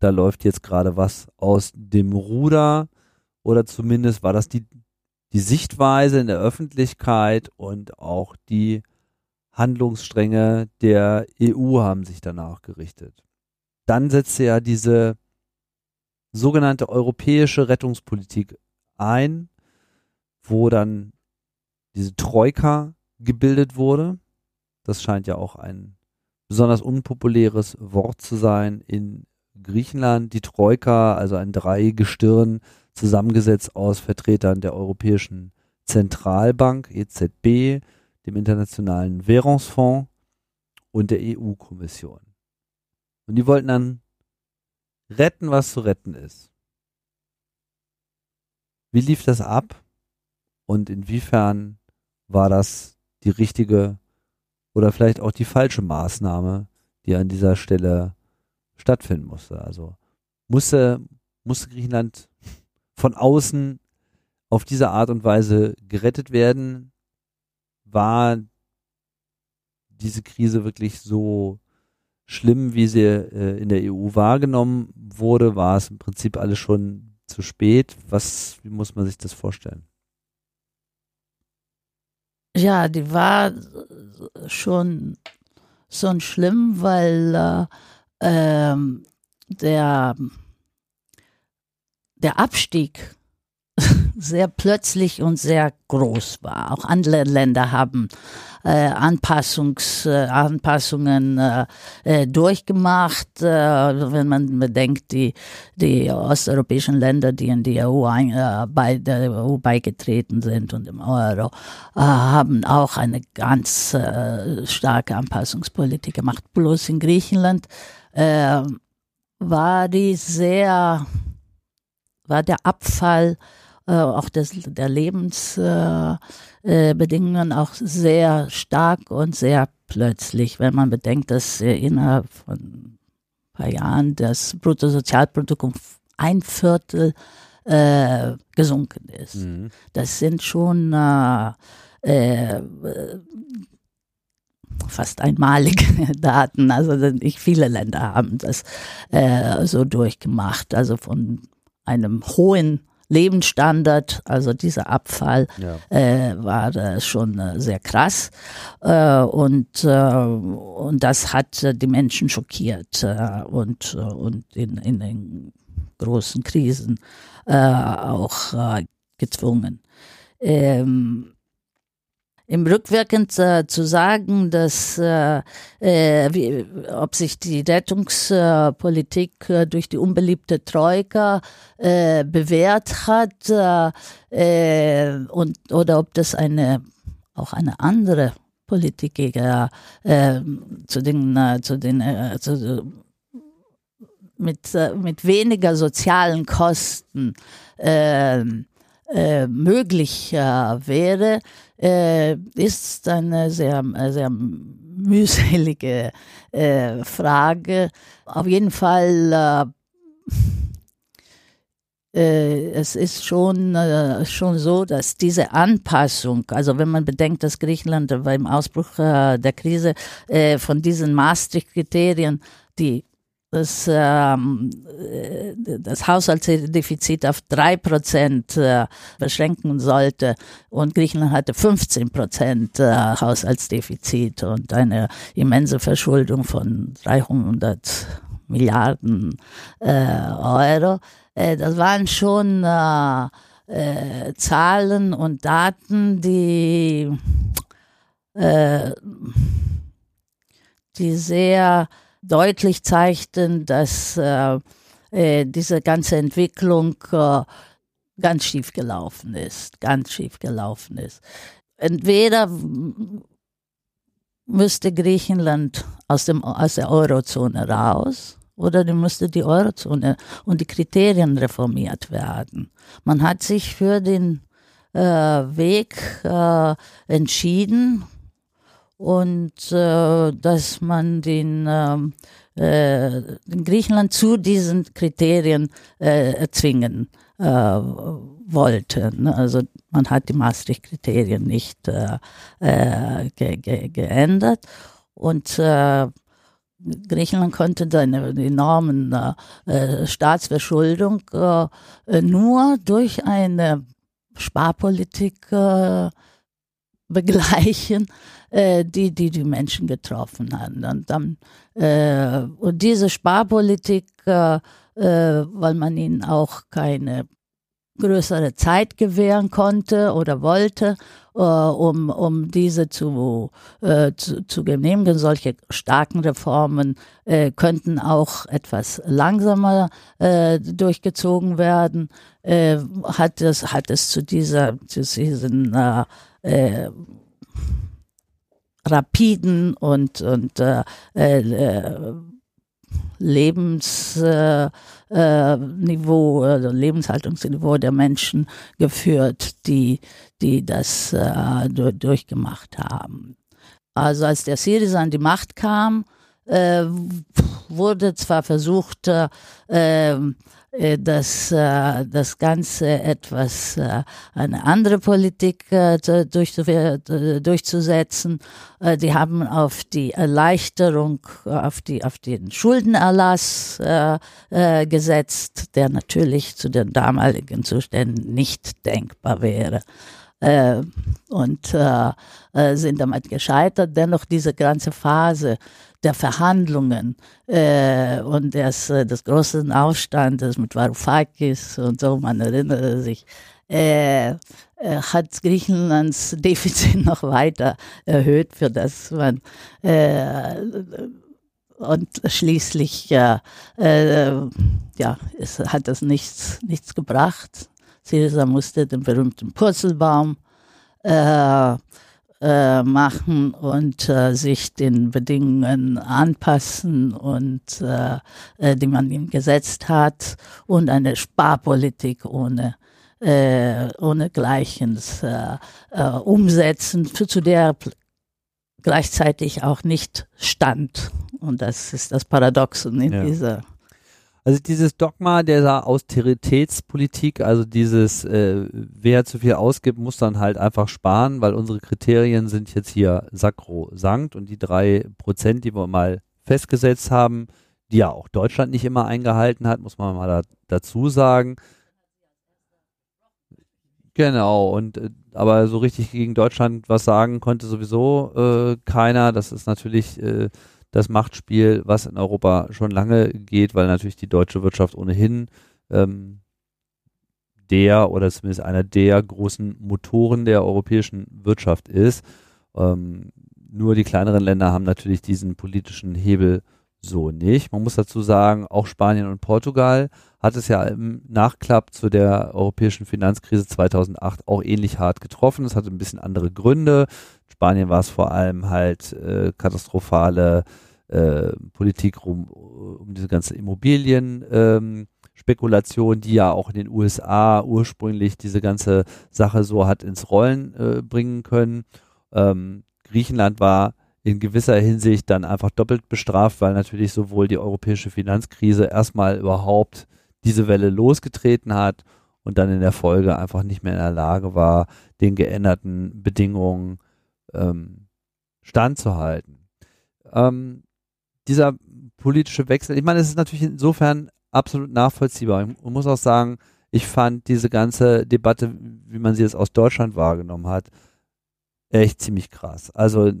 da läuft jetzt gerade was aus dem Ruder. Oder zumindest war das die die Sichtweise in der Öffentlichkeit und auch die Handlungsstränge der EU haben sich danach gerichtet. Dann setzte ja diese sogenannte europäische Rettungspolitik ein, wo dann diese Troika gebildet wurde. Das scheint ja auch ein besonders unpopuläres Wort zu sein in Griechenland. Die Troika, also ein Dreigestirn, zusammengesetzt aus Vertretern der Europäischen Zentralbank, EZB, dem Internationalen Währungsfonds und der EU-Kommission. Und die wollten dann retten, was zu retten ist. Wie lief das ab und inwiefern war das die richtige oder vielleicht auch die falsche Maßnahme, die an dieser Stelle stattfinden musste? Also musste, musste Griechenland von außen auf diese Art und Weise gerettet werden, war diese Krise wirklich so schlimm, wie sie äh, in der EU wahrgenommen wurde? War es im Prinzip alles schon zu spät? Was, wie muss man sich das vorstellen? Ja, die war schon so schlimm, weil äh, ähm, der, der Abstieg *laughs* sehr plötzlich und sehr groß war. Auch andere Länder haben äh, Anpassungs, äh, Anpassungen äh, äh durchgemacht. Äh, wenn man bedenkt, die, die osteuropäischen Länder, die in die EU, ein, äh, bei der EU beigetreten sind und im Euro, haben auch eine ganz starke Anpassungspolitik gemacht. Bloß in Griechenland war die sehr, war der Abfall äh, auch des, der Lebensbedingungen äh, auch sehr stark und sehr plötzlich, wenn man bedenkt, dass innerhalb von ein paar Jahren das Bruttosozialprodukt um ein Viertel äh, gesunken ist. Mhm. Das sind schon äh, äh, fast einmalige *laughs* Daten. Also nicht viele Länder haben das äh, so durchgemacht. Also von einem hohen Lebensstandard, also dieser Abfall ja. äh, war äh, schon äh, sehr krass äh, und äh, und das hat äh, die Menschen schockiert und und in, in den großen Krisen auch gezwungen. Ähm, im Rückwirkend äh, zu sagen, dass äh, äh, wie, ob sich die Rettungspolitik äh, durch die unbeliebte Troika äh, bewährt hat und oder ob das eine auch eine andere Politik äh, zu den zu den zu, mit mit weniger sozialen Kosten äh, äh, möglich äh, wäre, äh, ist eine sehr, sehr mühselige äh, Frage. Auf jeden Fall, äh, äh, es ist schon, äh, schon so, dass diese Anpassung, also wenn man bedenkt, dass Griechenland beim Ausbruch der Krise von diesen Maastricht-Kriterien, die das, ähm, äh, das Haushaltsdefizit auf drei Prozent äh, beschränken sollte. Und Griechenland hatte 15 Prozent äh, Haushaltsdefizit und eine immense Verschuldung von 300 Milliarden äh, Euro. Äh, das waren schon äh, äh, Zahlen und Daten, die, äh, die sehr deutlich zeigten, dass äh, äh, diese ganze Entwicklung äh, ganz schief gelaufen ist, ganz schief gelaufen ist. Entweder müsste Griechenland aus, dem, aus der Eurozone raus oder die müsste die Eurozone und die Kriterien reformiert werden. Man hat sich für den äh, Weg äh, entschieden, und äh, dass man den, ähm, äh, den Griechenland zu diesen Kriterien äh, zwingen äh, wollte. Ne? Also man hat die Maastricht-Kriterien nicht äh, äh, ge ge geändert und äh, Griechenland konnte seine enormen äh, Staatsverschuldung äh, nur durch eine Sparpolitik äh, begleichen, äh, die, die die Menschen getroffen haben. Und, dann, äh, und diese Sparpolitik, äh, weil man ihnen auch keine größere Zeit gewähren konnte oder wollte, äh, um, um diese zu, äh, zu, zu genehmigen. Solche starken Reformen äh, könnten auch etwas langsamer äh, durchgezogen werden. Äh, hat, es, hat es zu dieser, zu diesen rapiden und, und äh, äh, Lebensniveau, äh, also Lebenshaltungsniveau der Menschen geführt, die, die das äh, durchgemacht haben. Also als der Syriza an die Macht kam, äh, wurde zwar versucht, äh, ähm, äh, das, Ganze etwas, äh, eine andere Politik durch, durchzusetzen. Die haben auf die Erleichterung, auf, die, auf den Schuldenerlass gesetzt, der natürlich zu den damaligen Zuständen nicht denkbar wäre. Und sind damit gescheitert. Dennoch diese ganze Phase der Verhandlungen äh, und des, äh, des großen Aufstandes mit Varoufakis und so, man erinnere sich, äh, äh, hat Griechenlands Defizit *laughs* noch weiter erhöht, für das man äh, und schließlich ja, äh, ja, es hat das nichts, nichts gebracht. Syriza musste den berühmten Purzelbaum äh, äh, machen und äh, sich den Bedingungen anpassen und äh, äh, die man ihm gesetzt hat und eine Sparpolitik ohne äh, ohne Gleichens äh, äh, umsetzen, zu, zu der gleichzeitig auch nicht stand. Und das ist das Paradoxon in ja. dieser also dieses Dogma der Austeritätspolitik, also dieses, äh, wer zu viel ausgibt, muss dann halt einfach sparen, weil unsere Kriterien sind jetzt hier sakrosankt und die drei Prozent, die wir mal festgesetzt haben, die ja auch Deutschland nicht immer eingehalten hat, muss man mal da, dazu sagen. Genau, und äh, aber so richtig gegen Deutschland was sagen konnte sowieso äh, keiner. Das ist natürlich äh, das Machtspiel, was in Europa schon lange geht, weil natürlich die deutsche Wirtschaft ohnehin ähm, der oder zumindest einer der großen Motoren der europäischen Wirtschaft ist. Ähm, nur die kleineren Länder haben natürlich diesen politischen Hebel so nicht. Man muss dazu sagen, auch Spanien und Portugal hat es ja im Nachklapp zu der europäischen Finanzkrise 2008 auch ähnlich hart getroffen. Es hatte ein bisschen andere Gründe. In Spanien war es vor allem halt äh, katastrophale äh, Politik rum, um diese ganze Immobilienspekulation, ähm, die ja auch in den USA ursprünglich diese ganze Sache so hat ins Rollen äh, bringen können. Ähm, Griechenland war in gewisser Hinsicht dann einfach doppelt bestraft, weil natürlich sowohl die europäische Finanzkrise erstmal überhaupt diese Welle losgetreten hat und dann in der Folge einfach nicht mehr in der Lage war, den geänderten Bedingungen ähm, standzuhalten. Ähm, dieser politische Wechsel, ich meine, es ist natürlich insofern absolut nachvollziehbar. Ich muss auch sagen, ich fand diese ganze Debatte, wie man sie jetzt aus Deutschland wahrgenommen hat, echt ziemlich krass. Also,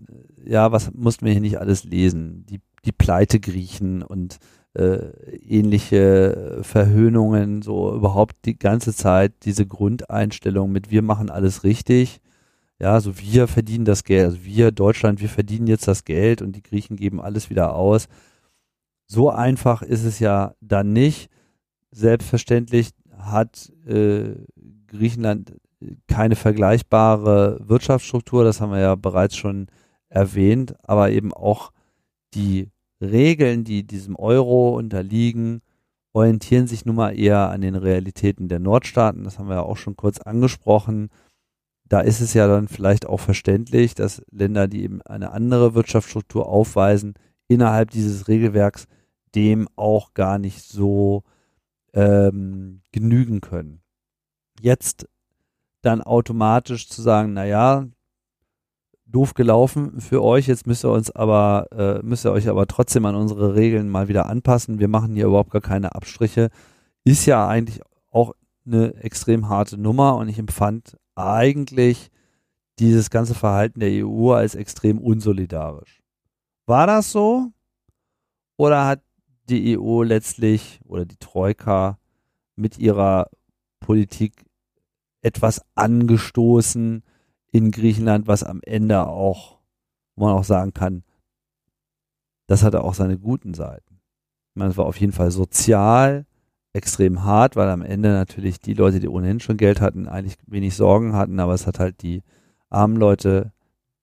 ja, was mussten wir hier nicht alles lesen? Die, die Pleite Griechen und äh, ähnliche Verhöhnungen, so überhaupt die ganze Zeit diese Grundeinstellung mit wir machen alles richtig ja, also wir verdienen das Geld, also wir Deutschland, wir verdienen jetzt das Geld und die Griechen geben alles wieder aus. So einfach ist es ja dann nicht. Selbstverständlich hat äh, Griechenland keine vergleichbare Wirtschaftsstruktur, das haben wir ja bereits schon erwähnt, aber eben auch die Regeln, die diesem Euro unterliegen, orientieren sich nun mal eher an den Realitäten der Nordstaaten. Das haben wir ja auch schon kurz angesprochen da ist es ja dann vielleicht auch verständlich, dass Länder, die eben eine andere Wirtschaftsstruktur aufweisen, innerhalb dieses Regelwerks dem auch gar nicht so ähm, genügen können. Jetzt dann automatisch zu sagen, naja, doof gelaufen für euch, jetzt müsst ihr uns aber, äh, müsst ihr euch aber trotzdem an unsere Regeln mal wieder anpassen. Wir machen hier überhaupt gar keine Abstriche. Ist ja eigentlich auch eine extrem harte Nummer und ich empfand eigentlich dieses ganze Verhalten der EU als extrem unsolidarisch. War das so? Oder hat die EU letztlich oder die Troika mit ihrer Politik etwas angestoßen in Griechenland, was am Ende auch, wo man auch sagen kann, das hatte auch seine guten Seiten. Ich meine, es war auf jeden Fall sozial, extrem hart, weil am Ende natürlich die Leute, die ohnehin schon Geld hatten, eigentlich wenig Sorgen hatten, aber es hat halt die armen Leute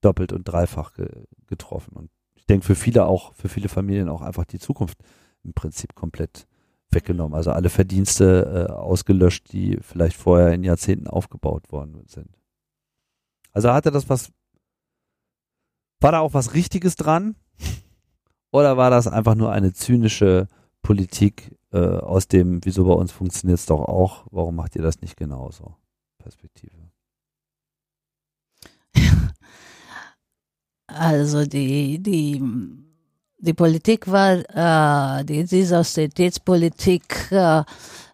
doppelt und dreifach ge getroffen. Und ich denke für viele auch, für viele Familien auch einfach die Zukunft im Prinzip komplett weggenommen. Also alle Verdienste äh, ausgelöscht, die vielleicht vorher in Jahrzehnten aufgebaut worden sind. Also hatte das was, war da auch was Richtiges dran? Oder war das einfach nur eine zynische Politik äh, aus dem, wieso bei uns funktioniert es doch auch, warum macht ihr das nicht genauso? Perspektive. *laughs* Also die, die, die Politik war, äh, die, diese Austeritätspolitik äh,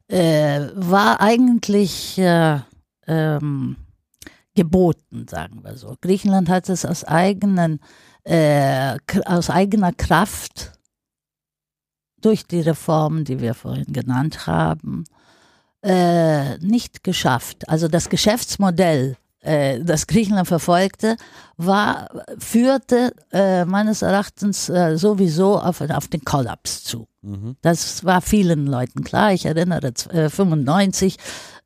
äh, war eigentlich äh, ähm, geboten, sagen wir so. Griechenland hat es aus eigenen, äh, aus eigener Kraft durch die Reformen, die wir vorhin genannt haben, äh, nicht geschafft. Also das Geschäftsmodell, äh, das Griechenland verfolgte, war, führte äh, meines Erachtens äh, sowieso auf, auf den Kollaps zu. Mhm. Das war vielen Leuten klar. Ich erinnere, äh, 95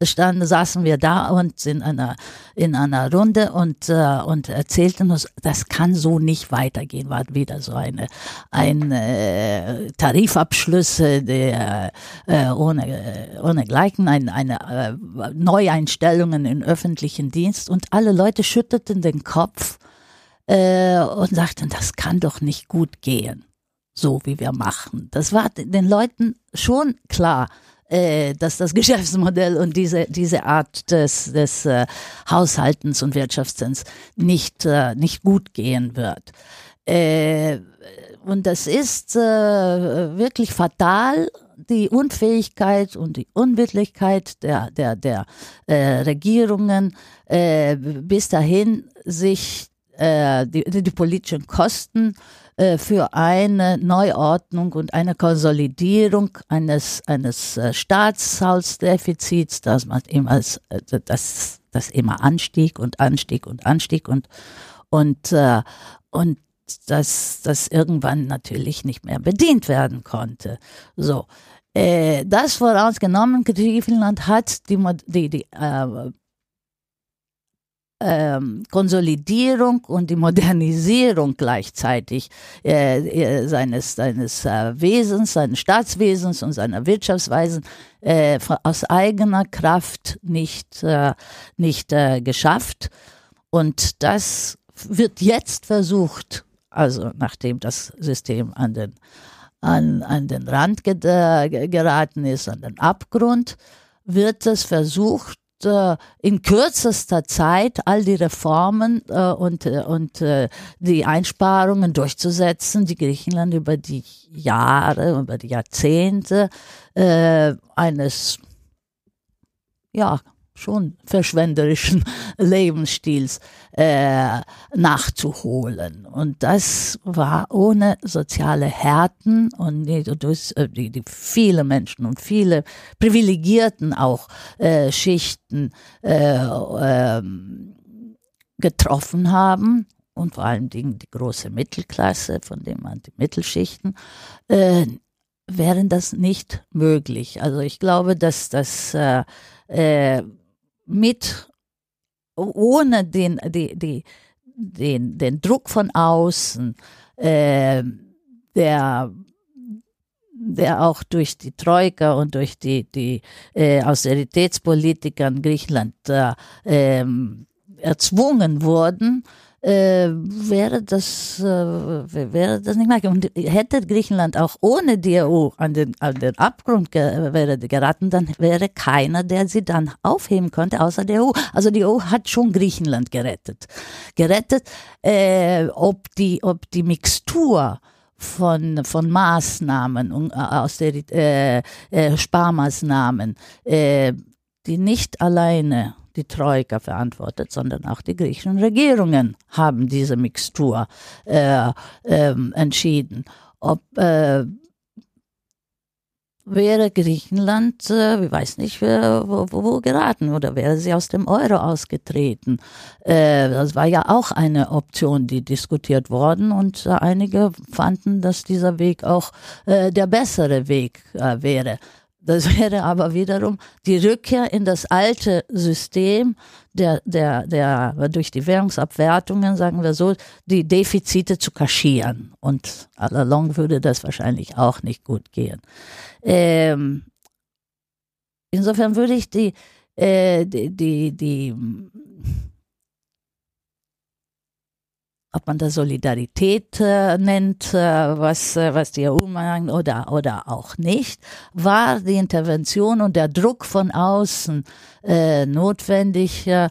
standen, saßen wir da und in einer, in einer Runde und, äh, und erzählten uns, das kann so nicht weitergehen. War wieder so eine, ein äh, Tarifabschlüsse der, äh, ohne, ohne Gleichen, ein, eine äh, Neueinstellungen in öffentlichen Dienst und alle Leute schütteten den Kopf äh, und sagten, das kann doch nicht gut gehen so wie wir machen. Das war den Leuten schon klar, äh, dass das *laughs* Geschäftsmodell und diese, diese Art des, des äh, Haushaltens und Wirtschaftens nicht, äh, nicht gut gehen wird. Äh, und das ist äh, wirklich fatal, die Unfähigkeit und die Unwirklichkeit der, der, der äh, Regierungen äh, bis dahin sich äh, die, die politischen Kosten äh, für eine Neuordnung und eine Konsolidierung eines, eines äh, Staatshausdefizits, das man immer, äh, das, das immer anstieg und anstieg und anstieg und, und, und dass das irgendwann natürlich nicht mehr bedient werden konnte. So. das vorausgenommen, Griechenland hat die, die, die äh, ähm, Konsolidierung und die Modernisierung gleichzeitig äh, äh, seines, seines äh, Wesens, seines Staatswesens und seiner Wirtschaftsweisen äh, aus eigener Kraft nicht, äh, nicht äh, geschafft. Und das wird jetzt versucht, also nachdem das System an den, an, an den Rand geraten ist, an den Abgrund, wird es versucht, äh, in kürzester Zeit all die Reformen äh, und, äh, und die Einsparungen durchzusetzen, die Griechenland über die Jahre, über die Jahrzehnte eines ja, schon verschwenderischen *laughs* Lebensstils äh, nachzuholen. Und das war ohne soziale Härten und die, äh, die, die viele Menschen und viele Privilegierten auch äh, Schichten äh, äh, getroffen haben und vor allen Dingen die große Mittelklasse, von dem man die Mittelschichten, äh, wären das nicht möglich. Also ich glaube, dass das äh, äh, mit, ohne den, die, die, den, den Druck von außen, äh, der der auch durch die Troika und durch die, die äh, Austeritätspolitiker in Griechenland äh, ähm, erzwungen wurden, äh, wäre das äh, wäre das nicht möglich. Und hätte Griechenland auch ohne die EU an den, an den Abgrund ge wäre geraten, dann wäre keiner, der sie dann aufheben konnte, außer der EU. Also die EU hat schon Griechenland gerettet. Gerettet, äh, ob die ob die Mixtur von, von Maßnahmen, äh, aus der äh, äh, Sparmaßnahmen, äh, die nicht alleine die Troika verantwortet, sondern auch die griechischen Regierungen haben diese Mixtur äh, äh, entschieden. Ob äh, wäre Griechenland, äh, ich weiß nicht, wo, wo, wo, geraten oder wäre sie aus dem Euro ausgetreten. Äh, das war ja auch eine Option, die diskutiert worden und äh, einige fanden, dass dieser Weg auch äh, der bessere Weg äh, wäre. Das wäre aber wiederum die Rückkehr in das alte System, der, der, der durch die Währungsabwertungen, sagen wir so, die Defizite zu kaschieren. Und allalong würde das wahrscheinlich auch nicht gut gehen. Ähm, insofern würde ich die, äh, die, die, die ob man das Solidarität äh, nennt, äh, was, äh, was die EU meint oder, oder auch nicht, war die Intervention und der Druck von außen äh, notwendig, äh,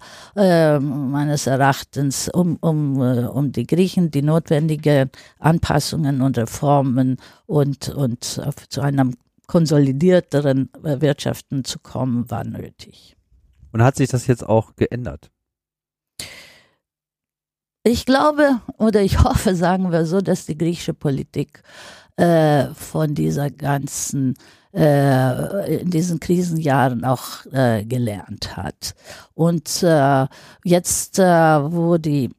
meines Erachtens, um, um, äh, um die Griechen die notwendigen Anpassungen und Reformen und, und zu einem konsolidierteren äh, Wirtschaften zu kommen, war nötig. Und hat sich das jetzt auch geändert? Ich glaube oder ich *laughs* hoffe, sagen wir so, dass die griechische Politik äh, von dieser ganzen äh, in diesen Krisenjahren auch äh, gelernt hat. Und äh, jetzt, äh, wo die,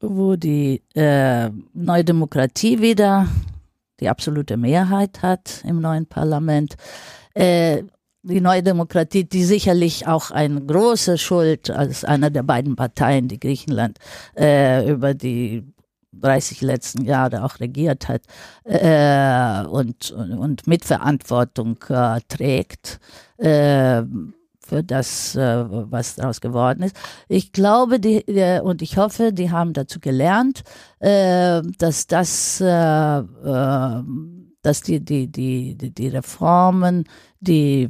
wo die äh, Neue Demokratie wieder die absolute Mehrheit hat im neuen Parlament, äh, die Neue Demokratie, die sicherlich auch eine große Schuld als einer der beiden Parteien, die Griechenland äh, über die 30 letzten Jahre auch regiert hat äh, und, und Mitverantwortung äh, trägt äh, für das, äh, was daraus geworden ist. Ich glaube die, äh, und ich hoffe, die haben dazu gelernt, äh, dass das äh, äh, dass die, die, die, die Reformen, die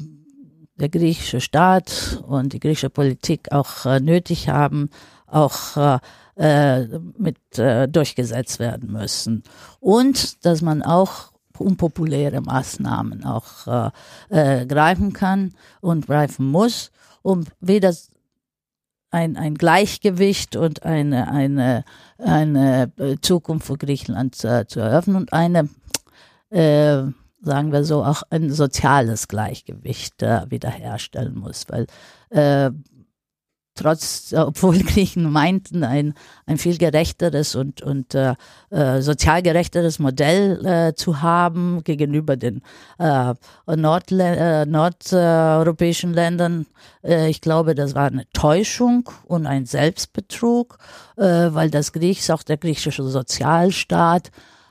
der griechische Staat und die griechische Politik auch äh, nötig haben, auch äh, mit äh, durchgesetzt werden müssen. Und dass man auch unpopuläre Maßnahmen auch greifen kann und greifen muss, um weder ein, ein Gleichgewicht und eine, eine, eine Zukunft für Griechenland äh, zu eröffnen und eine äh, sagen wir so, auch ein soziales Gleichgewicht äh, wiederherstellen muss, weil äh, trotz, obwohl *laughs* Griechen meinten, ein, ein viel gerechteres und, und äh, äh, sozial gerechteres Modell äh, zu haben gegenüber den äh, Nordle äh, nordeuropäischen Ländern. Äh, ich glaube, das war eine Täuschung und ein Selbstbetrug, äh, weil das Griechs, auch der griechische Sozialstaat,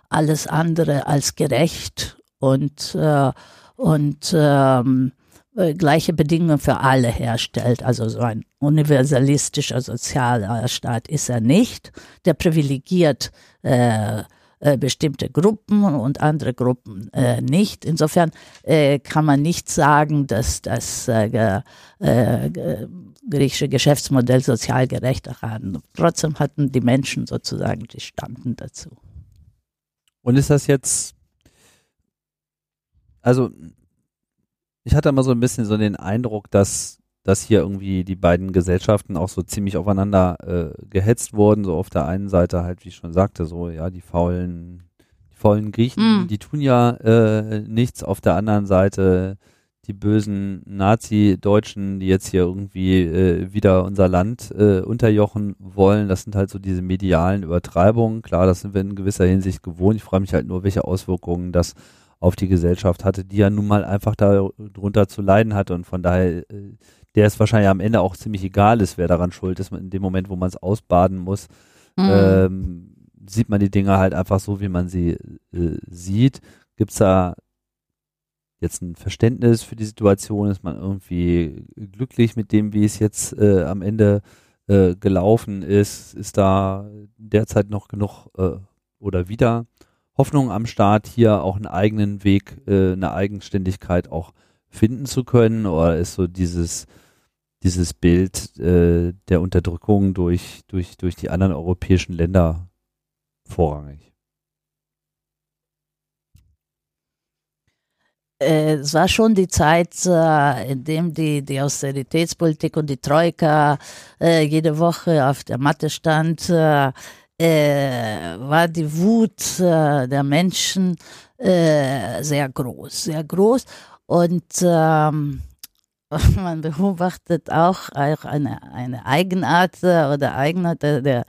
alles andere als gerecht und, äh, und ähm, äh, gleiche Bedingungen für alle herstellt. Also so ein universalistischer sozialer Staat ist er nicht. Der privilegiert äh, äh, bestimmte Gruppen und andere Gruppen äh, nicht. Insofern äh, kann man nicht sagen, dass das griechische Geschäftsmodell sozial gerecht war. Trotzdem hatten die Menschen sozusagen die Standen dazu. Und ist das jetzt also ich hatte immer so ein bisschen so den Eindruck, dass, dass hier irgendwie die beiden Gesellschaften auch so ziemlich aufeinander äh, gehetzt wurden. So auf der einen Seite halt, wie ich schon sagte, so ja, die faulen, die faulen Griechen, mm. die tun ja äh, nichts. Auf der anderen Seite die bösen Nazi-Deutschen, die jetzt hier irgendwie äh, wieder unser Land äh, unterjochen wollen. Das sind halt so diese medialen Übertreibungen. Klar, das sind wir in gewisser Hinsicht gewohnt. Ich frage mich halt nur, welche Auswirkungen das auf die Gesellschaft hatte, die ja nun mal einfach darunter zu leiden hatte und von daher, äh, der es wahrscheinlich am Ende auch ziemlich egal ist, wer daran schuld ist. In dem Moment, wo man es ausbaden muss, mhm. ähm, sieht man die Dinge halt einfach so, wie man sie äh, sieht. Gibt es da jetzt ein Verständnis für die Situation? Ist man irgendwie glücklich mit dem, wie es jetzt äh, am Ende äh, gelaufen ist? Ist da derzeit noch genug äh, oder wieder Hoffnung am Start, hier auch einen eigenen Weg, äh, eine Eigenständigkeit auch finden zu können? Oder ist so dieses, dieses Bild äh, der Unterdrückung durch, durch, durch die anderen europäischen Länder vorrangig? Äh, es war schon die Zeit, äh, in dem die, die Austeritätspolitik und die Troika äh, jede Woche auf der Matte stand äh, war die Wut äh, der Menschen äh, sehr groß, sehr groß. Und ähm, *laughs* man beobachtet auch, eine, eine Eigenart oder Eigenart der, der,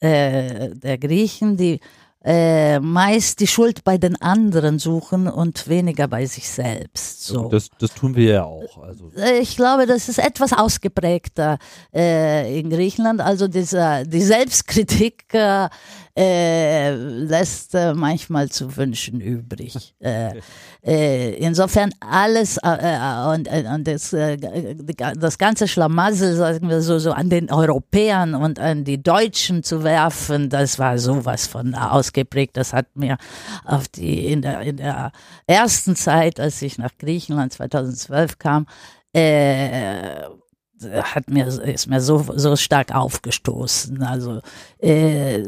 äh, der Griechen, die äh, meist die Schuld bei den anderen suchen und weniger bei sich selbst. So. Das, das tun wir ja auch. Also. Äh, ich glaube, das ist etwas ausgeprägter äh, in Griechenland. Also diese, die Selbstkritik äh, äh, lässt äh, manchmal zu wünschen übrig. *laughs* Äh, äh, insofern alles äh, und, und das, das ganze Schlamassel, sagen wir so, so an den Europäern und an die Deutschen zu werfen, das war sowas von ausgeprägt. Das hat mir auf die in der in der ersten Zeit, als ich nach Griechenland 2012 kam, äh, hat mir, ist mir so, so stark aufgestoßen. Also äh,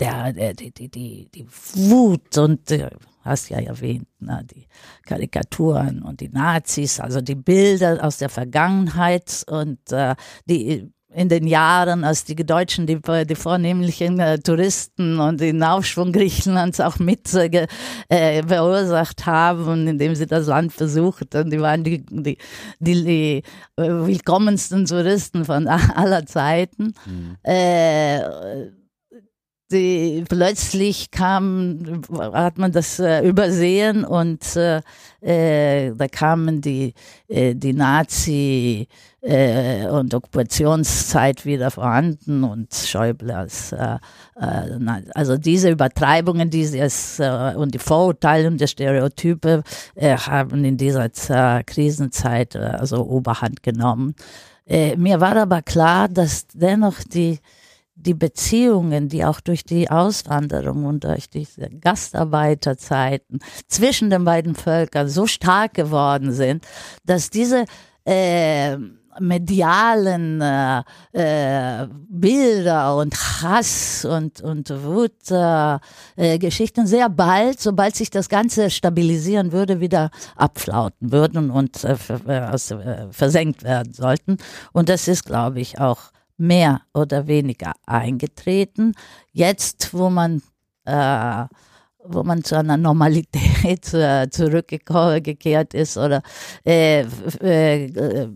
der, der, die, die, die, die Wut und äh, hast ja erwähnt, na, die Karikaturen und die Nazis, also die Bilder aus der Vergangenheit und äh, die in den Jahren, als die Deutschen die, die vornehmlichen äh, Touristen und den Aufschwung Griechenlands auch mit äh, äh verursacht haben, indem sie das Land besuchten. Die waren die, die, die, die äh, willkommensten Touristen von aller Zeiten. Mhm. Äh, die, plötzlich kam, hat man das äh, übersehen und äh, äh, da kamen die, äh, die Nazi- äh, und Okkupationszeit wieder vorhanden und Schäuble als, äh, äh, also diese Übertreibungen dieses, äh, und die Vorurteile und die Stereotype äh, haben in dieser Krisenzeit äh, also Oberhand genommen. Mir war aber klar, dass dennoch die die Beziehungen, die auch durch die Auswanderung und durch diese Gastarbeiterzeiten zwischen den beiden Völkern so stark geworden sind, dass diese äh, medialen äh, äh, Bilder und Hass und, und Wut äh, Geschichten sehr bald, sobald sich das Ganze stabilisieren würde, wieder abflauten würden und äh, äh, versenkt werden sollten. Und das ist, glaube ich, auch mehr oder weniger eingetreten. Jetzt, wo man äh, wo man zu einer Normalität *laughs* äh, zurückgekehrt ist oder äh, äh,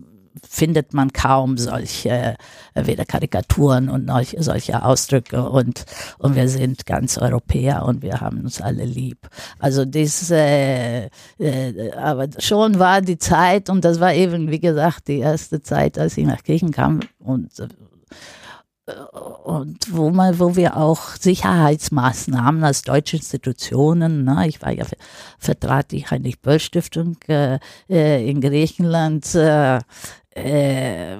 findet man kaum solche äh, weder Karikaturen und solche Ausdrücke und und wir sind ganz Europäer und wir haben uns alle lieb. Also das äh, äh, aber schon war die Zeit und das war eben wie gesagt die erste Zeit, als ich nach Griechen kam und und wo man, wo wir auch Sicherheitsmaßnahmen als deutsche Institutionen, ne, ich war ja vertrat die Heinrich Böll Stiftung äh, äh, in Griechenland, äh, äh,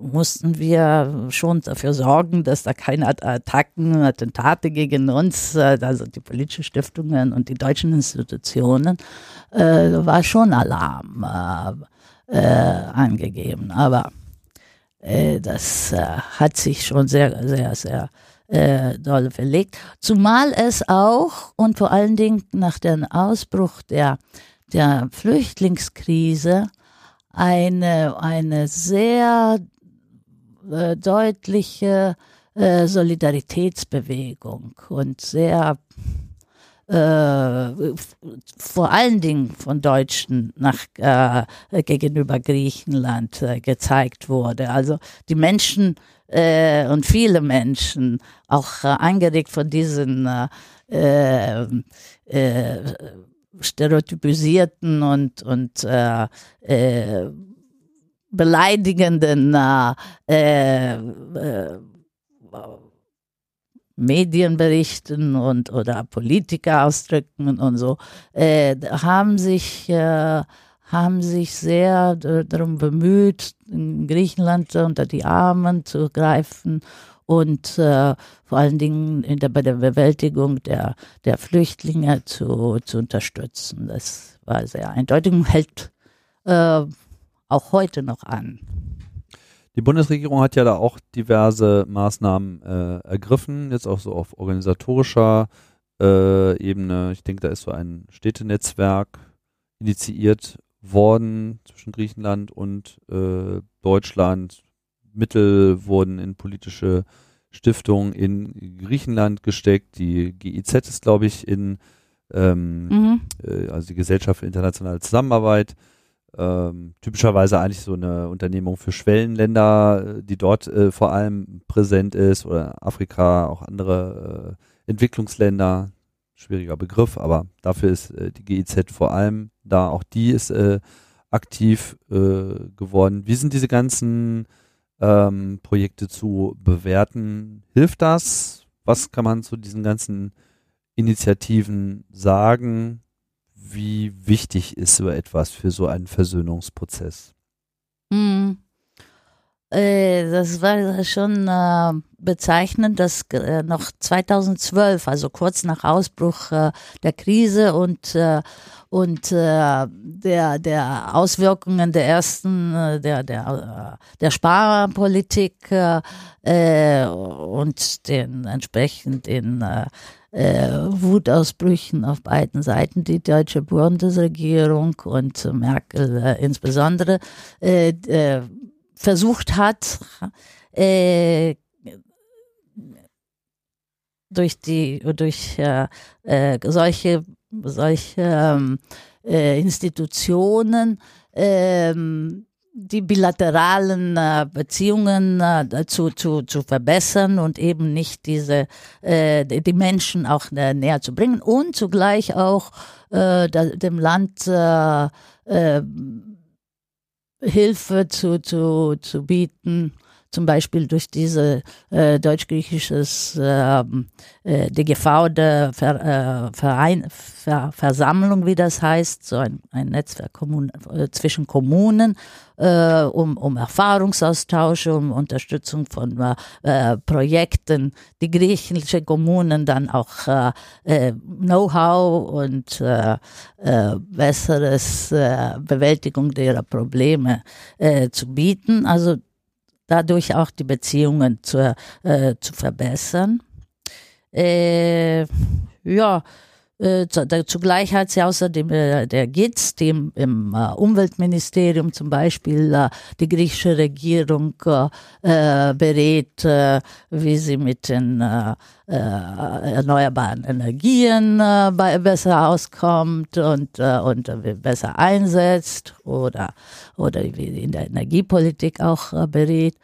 mussten wir schon dafür sorgen, dass da keine Attacken, Attentate gegen uns, äh, also die politischen Stiftungen und die deutschen Institutionen, äh, war schon Alarm äh, äh, angegeben. Aber äh, das äh, hat sich schon sehr, sehr, sehr äh, doll verlegt. Zumal es auch und vor allen Dingen nach dem Ausbruch der, der Flüchtlingskrise eine, eine sehr äh, deutliche äh, Solidaritätsbewegung und sehr äh, vor allen Dingen von Deutschen nach, äh, gegenüber Griechenland äh, gezeigt wurde. Also die Menschen äh, und viele Menschen, auch äh, angeregt von diesen stereotypisierten und, und äh, äh, beleidigenden äh, äh, Medienberichten und oder Politiker ausdrücken und so, äh, haben sich äh, haben sich sehr darum bemüht, in Griechenland unter die Armen zu greifen und äh, vor allen Dingen in der, bei der Bewältigung der, der Flüchtlinge zu, zu unterstützen. Das war sehr eindeutig und hält äh, auch heute noch an. Die Bundesregierung hat ja da auch diverse Maßnahmen äh, ergriffen, jetzt auch so auf organisatorischer äh, Ebene. Ich denke, da ist so ein Städtenetzwerk initiiert worden zwischen Griechenland und äh, Deutschland. Mittel wurden in politische Stiftungen in Griechenland gesteckt. Die GIZ ist, glaube ich, in ähm, mhm. äh, also die Gesellschaft für internationale Zusammenarbeit ähm, typischerweise eigentlich so eine Unternehmung für Schwellenländer, äh, die dort äh, vor allem präsent ist oder Afrika, auch andere äh, Entwicklungsländer. Schwieriger Begriff, aber dafür ist äh, die GIZ vor allem da. Auch die ist äh, aktiv geworden. Wie sind diese ganzen ähm, Projekte zu bewerten? Hilft das? Was kann man zu diesen ganzen Initiativen sagen? Wie wichtig ist so etwas für so einen Versöhnungsprozess? Hm. Äh, das war schon äh, bezeichnend, dass äh, noch 2012, also kurz nach Ausbruch der Krise und und der der Auswirkungen der ersten der der der Sparpolitik und den entsprechenden äh, Wutausbrüchen auf beiden Seiten, die deutsche Bundesregierung und Merkel äh, insbesondere äh, versucht hat, äh, durch die durch äh, solche solche ähm, äh, Institutionen ähm, die bilateralen äh, Beziehungen äh, zu, zu, zu verbessern und eben nicht diese äh, die Menschen auch äh, näher zu bringen und zugleich auch äh, dem Land äh, Hilfe zu, zu, zu bieten, zum Beispiel durch diese äh, deutsch-griechisches äh, äh, DGV der Ver, äh, Verein, Ver, Versammlung, wie das heißt, so ein, ein Netzwerk Kommun, äh, zwischen Kommunen, äh, um, um Erfahrungsaustausch, um Unterstützung von äh, Projekten, die griechische Kommunen dann auch äh, äh, Know-how und äh, äh, besseres äh, Bewältigung ihrer Probleme äh, zu bieten. Also dadurch auch die Beziehungen zu, äh, zu verbessern. Äh, ja, äh, zugleich hat sie außerdem äh, der GITS, dem im äh, Umweltministerium zum Beispiel äh, die griechische Regierung äh, berät, äh, wie sie mit den erneuerbaren Energien bei, besser auskommt und, und besser einsetzt oder, oder wie in der Energiepolitik auch berät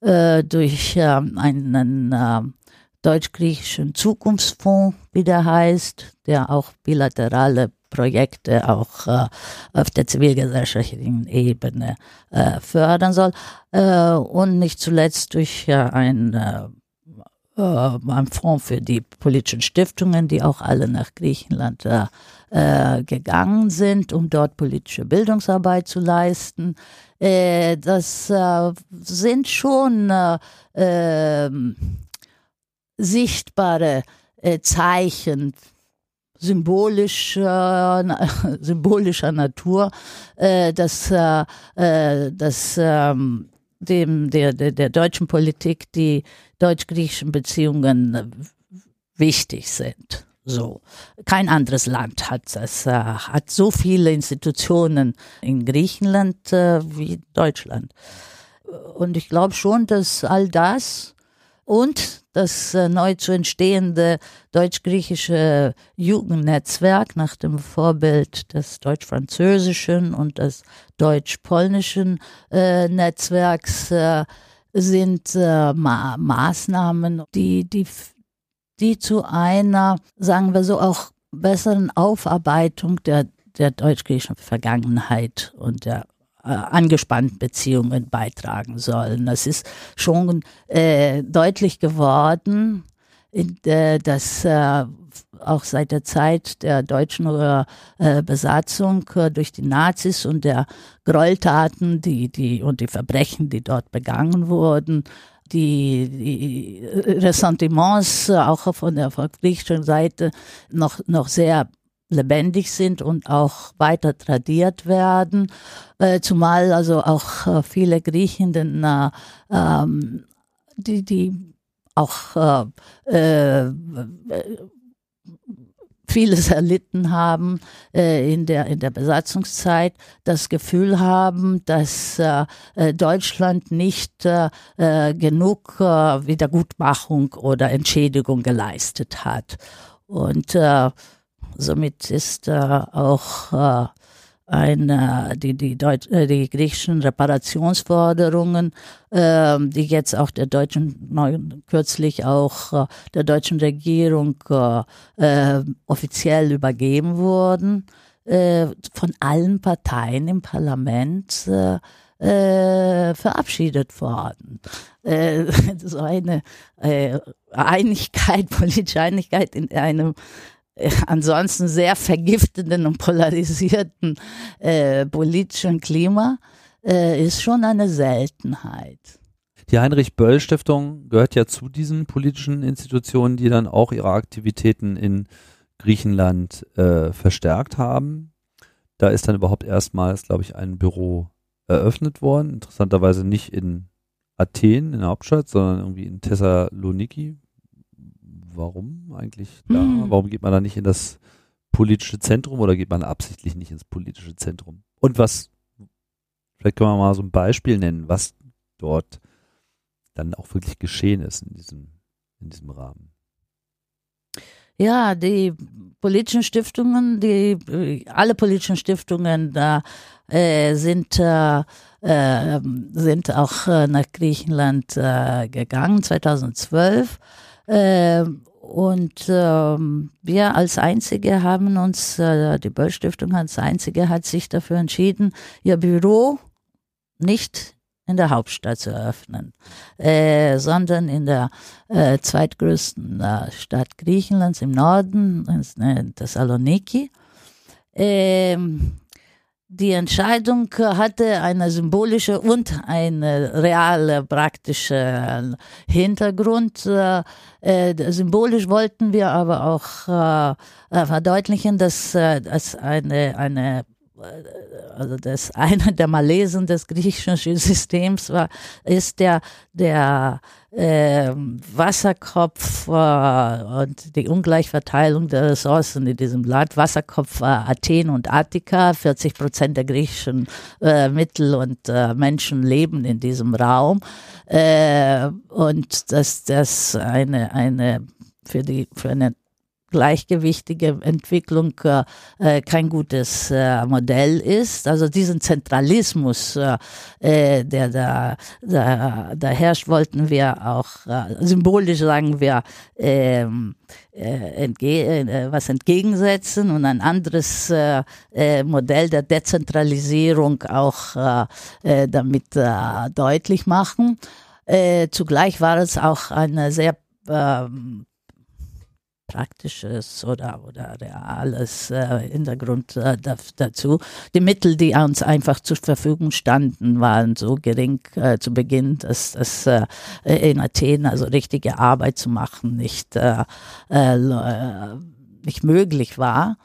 durch einen deutsch-griechischen Zukunftsfonds, wie der heißt, der auch bilaterale Projekte auch äh, auf der zivilgesellschaftlichen Ebene äh, fördern soll äh, und nicht zuletzt durch ein, äh, äh, ein Fonds für die politischen Stiftungen, die auch alle nach Griechenland äh, gegangen sind, um dort politische Bildungsarbeit zu leisten. Das sind schon äh, ähm, sichtbare äh, Zeichen symbolischer, *laughs* symbolischer Natur, äh, dass, äh, äh, dass ähm, dem, der, der, der deutschen Politik die deutsch-griechischen Beziehungen wichtig sind. So. Kein anderes Land hat das, äh, hat so viele Institutionen in Griechenland äh, wie Deutschland. Und ich glaube schon, dass all das und das äh, neu zu entstehende deutsch-griechische Jugendnetzwerk nach dem Vorbild des deutsch-französischen und des deutsch-polnischen äh, Netzwerks äh, sind äh, Ma Maßnahmen, die, die, die zu einer, sagen wir so, auch besseren Aufarbeitung der, der deutsch-griechischen Vergangenheit und der äh, angespannten Beziehungen beitragen sollen. Das ist schon äh, deutlich geworden, in, äh, dass äh, auch seit der Zeit der deutschen äh, Besatzung äh, durch die Nazis und der Gräueltaten, die, die, und die Verbrechen, die dort begangen wurden, die, die Ressentiments auch von der griechischen Seite noch, noch sehr lebendig sind und auch weiter tradiert werden, äh, zumal also auch äh, viele Griechen, den, äh, ähm, die, die auch äh, äh, vieles erlitten haben äh, in der in der Besatzungszeit, das Gefühl haben, dass äh, äh Deutschland nicht äh, genug äh, Wiedergutmachung oder Entschädigung geleistet hat. Und äh, Somit ist äh, auch äh, ein, äh, die, die, Deut äh, die griechischen Reparationsforderungen, äh, die jetzt auch der deutschen, neu, kürzlich auch äh, der deutschen Regierung äh, äh, offiziell übergeben wurden, äh, von allen Parteien im Parlament äh, äh, verabschiedet worden. Äh, *laughs* so eine äh, Einigkeit, *laughs* politische Einigkeit in einem *laughs* ansonsten sehr vergiftenden und polarisierten äh, politischen Klima äh, ist schon eine Seltenheit. Die Heinrich-Böll-Stiftung gehört ja zu diesen politischen Institutionen, die dann auch ihre Aktivitäten in Griechenland äh, verstärkt haben. Da ist dann überhaupt erstmals, glaube ich, ein Büro eröffnet worden. Interessanterweise nicht in Athen, in der Hauptstadt, sondern irgendwie in Thessaloniki. Warum eigentlich da? Mhm. Warum geht man da nicht in das politische Zentrum oder geht man absichtlich nicht ins politische Zentrum? Und was, vielleicht können wir mal so ein Beispiel nennen, was dort dann auch wirklich geschehen ist in diesem, in diesem Rahmen. Ja, die politischen Stiftungen, die alle politischen Stiftungen da äh, sind äh, äh, sind auch äh, nach Griechenland äh, gegangen 2012 äh, und ähm, wir als Einzige haben uns, äh, die Böll Stiftung als Einzige hat sich dafür entschieden, ihr Büro nicht in der Hauptstadt zu eröffnen, äh, sondern in der äh, zweitgrößten äh, Stadt Griechenlands im Norden, in Thessaloniki. Ähm, die Entscheidung hatte eine symbolische und eine reale praktische Hintergrund. Äh, äh symbolisch wollten wir aber auch äh, verdeutlichen, dass es eine, eine also das *laughs* eine der Malesen des griechischen Systems war, ist der, der äh, Wasserkopf äh, und die Ungleichverteilung der Ressourcen in diesem Land. Wasserkopf war Athen und Attika. 40 Prozent der griechischen äh, Mittel- und äh, Menschen leben in diesem Raum. Äh, und dass das eine, eine für die, für eine gleichgewichtige Entwicklung äh, äh, kein gutes äh, Modell ist. Also diesen Zentralismus, äh, äh, der da, da, da herrscht, wollten wir auch äh, symbolisch sagen wir ähm, äh, entge äh, was entgegensetzen und ein anderes äh, äh, Modell der Dezentralisierung auch äh, äh, damit äh, deutlich machen. Äh, zugleich war es auch eine sehr ähm, Praktisches oder, oder Reales äh, Hintergrund äh, dazu. Die Mittel, die uns einfach zur Verfügung standen, waren so gering äh, zu Beginn, dass das äh, in Athen also richtige Arbeit zu machen nicht, äh, äh, nicht möglich war.